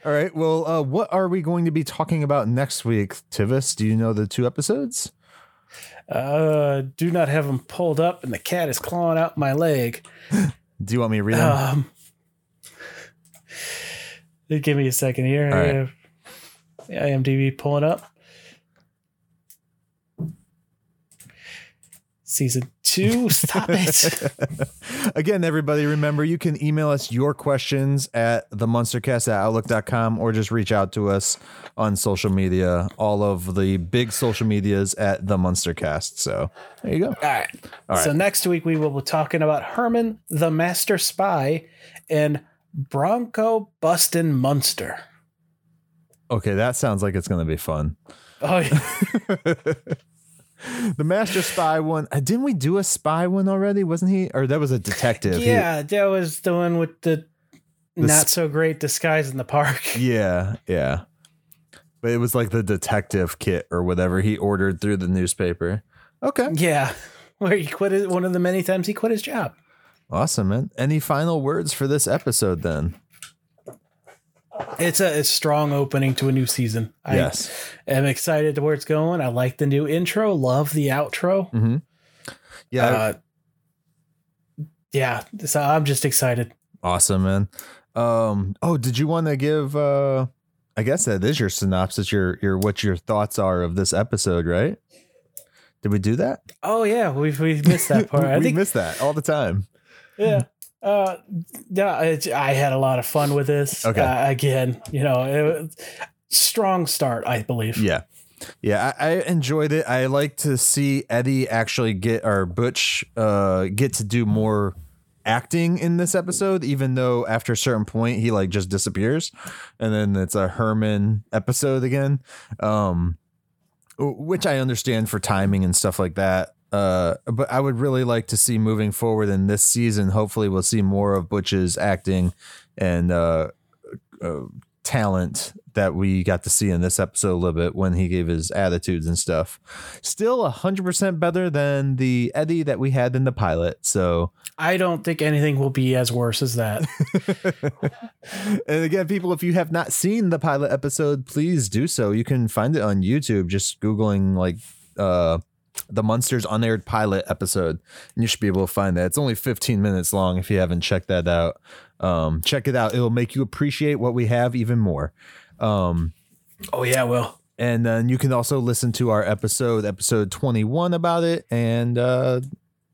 All right. Well, uh, what are we going to be talking about next week, Tivis? Do you know the two episodes? uh, do not have them pulled up, and the cat is clawing out my leg. [laughs] Do you want me to read them? Um, give me a second here. All I have the IMDb pulling up. Season two. Stop it. [laughs] Again, everybody, remember you can email us your questions at themunstercast at outlook.com or just reach out to us on social media. All of the big social medias at the Munstercast. So there you go. All right. All right. So next week we will be talking about Herman the Master Spy and Bronco Bustin Munster. Okay, that sounds like it's going to be fun. Oh, yeah. [laughs] the Master Spy one. uh, Didn't we do a spy one already? Wasn't he? Or that was a detective. He- yeah, that was the one with the, The not sp- so great disguise in the park. [laughs] Yeah, yeah. But it was like the detective kit or whatever he ordered through the newspaper. Okay. Yeah, [laughs] where he quit his, one of the many times he quit his job. Awesome, man. Any final words for this episode then? It's a, a strong opening to a new season. I yes. am excited to where it's going. I like the new intro. Love the outro. Mm-hmm. Yeah. Uh, yeah, so I'm just excited. awesome, man. Um, oh, did you want to give uh I guess that is your synopsis, your your what your thoughts are of this episode, right? Did we do that? Oh yeah, we we missed that part. [laughs] I we think miss that all the time. yeah. Uh, yeah, it's, I had a lot of fun with this. Okay. Uh, again, you know, it strong start, I believe. Yeah. Yeah, I, I enjoyed it. I like to see Eddie actually get or Butch uh get to do more acting in this episode, even though after a certain point he like just disappears. And then it's a Herman episode again. Um which I understand for timing and stuff like that. Uh, but I would really like to see moving forward in this season. Hopefully, we'll see more of Butch's acting and uh, uh, talent that we got to see in this episode a little bit when he gave his attitudes and stuff. Still a hundred percent better than the Eddie that we had in the pilot. So, I don't think anything will be as worse as that. [laughs] [laughs] and again, people, if you have not seen the pilot episode, please do so. You can find it on YouTube. Just googling like uh, the Munsters unaired pilot episode, and you should be able to find that. It's only 15 minutes long. If you haven't checked that out, um, check it out. It'll make you appreciate what we have even more. Um, oh yeah, well, and then you can also listen to our episode episode 21 about it and uh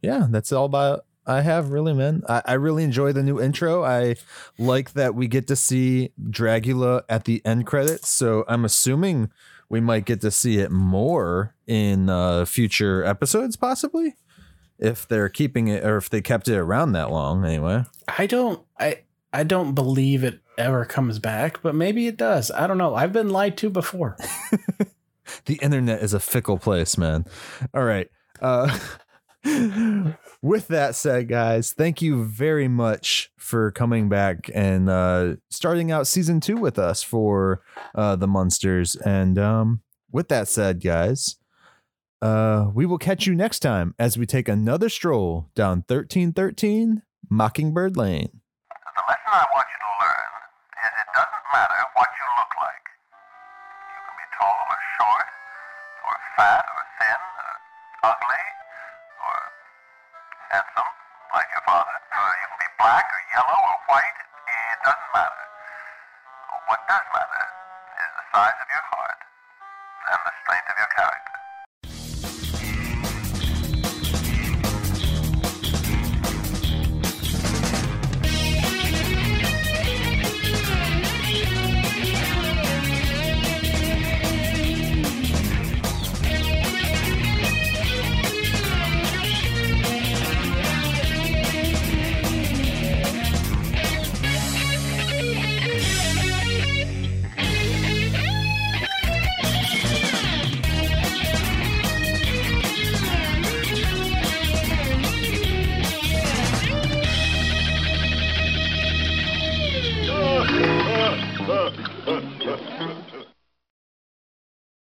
yeah that's all about i have really man I, I really enjoy the new intro i like that we get to see dragula at the end credits so i'm assuming we might get to see it more in uh future episodes possibly if they're keeping it or if they kept it around that long anyway I don't I I don't believe it ever comes back, but maybe it does. I don't know. I've been lied to before. [laughs] the internet is a fickle place, man. All right. Uh, [laughs] with that said, guys, thank you very much for coming back and uh, starting out season two with us for uh, the Munsters. And um, with that said, guys, uh, we will catch you next time as we take another stroll down 1313 Mockingbird Lane. The lesson I want you to learn is it doesn't matter what you look like. You can be tall or short, or fat or thin, or ugly, handsome, like your father. Or you can be black or yellow or white. It doesn't matter. What does matter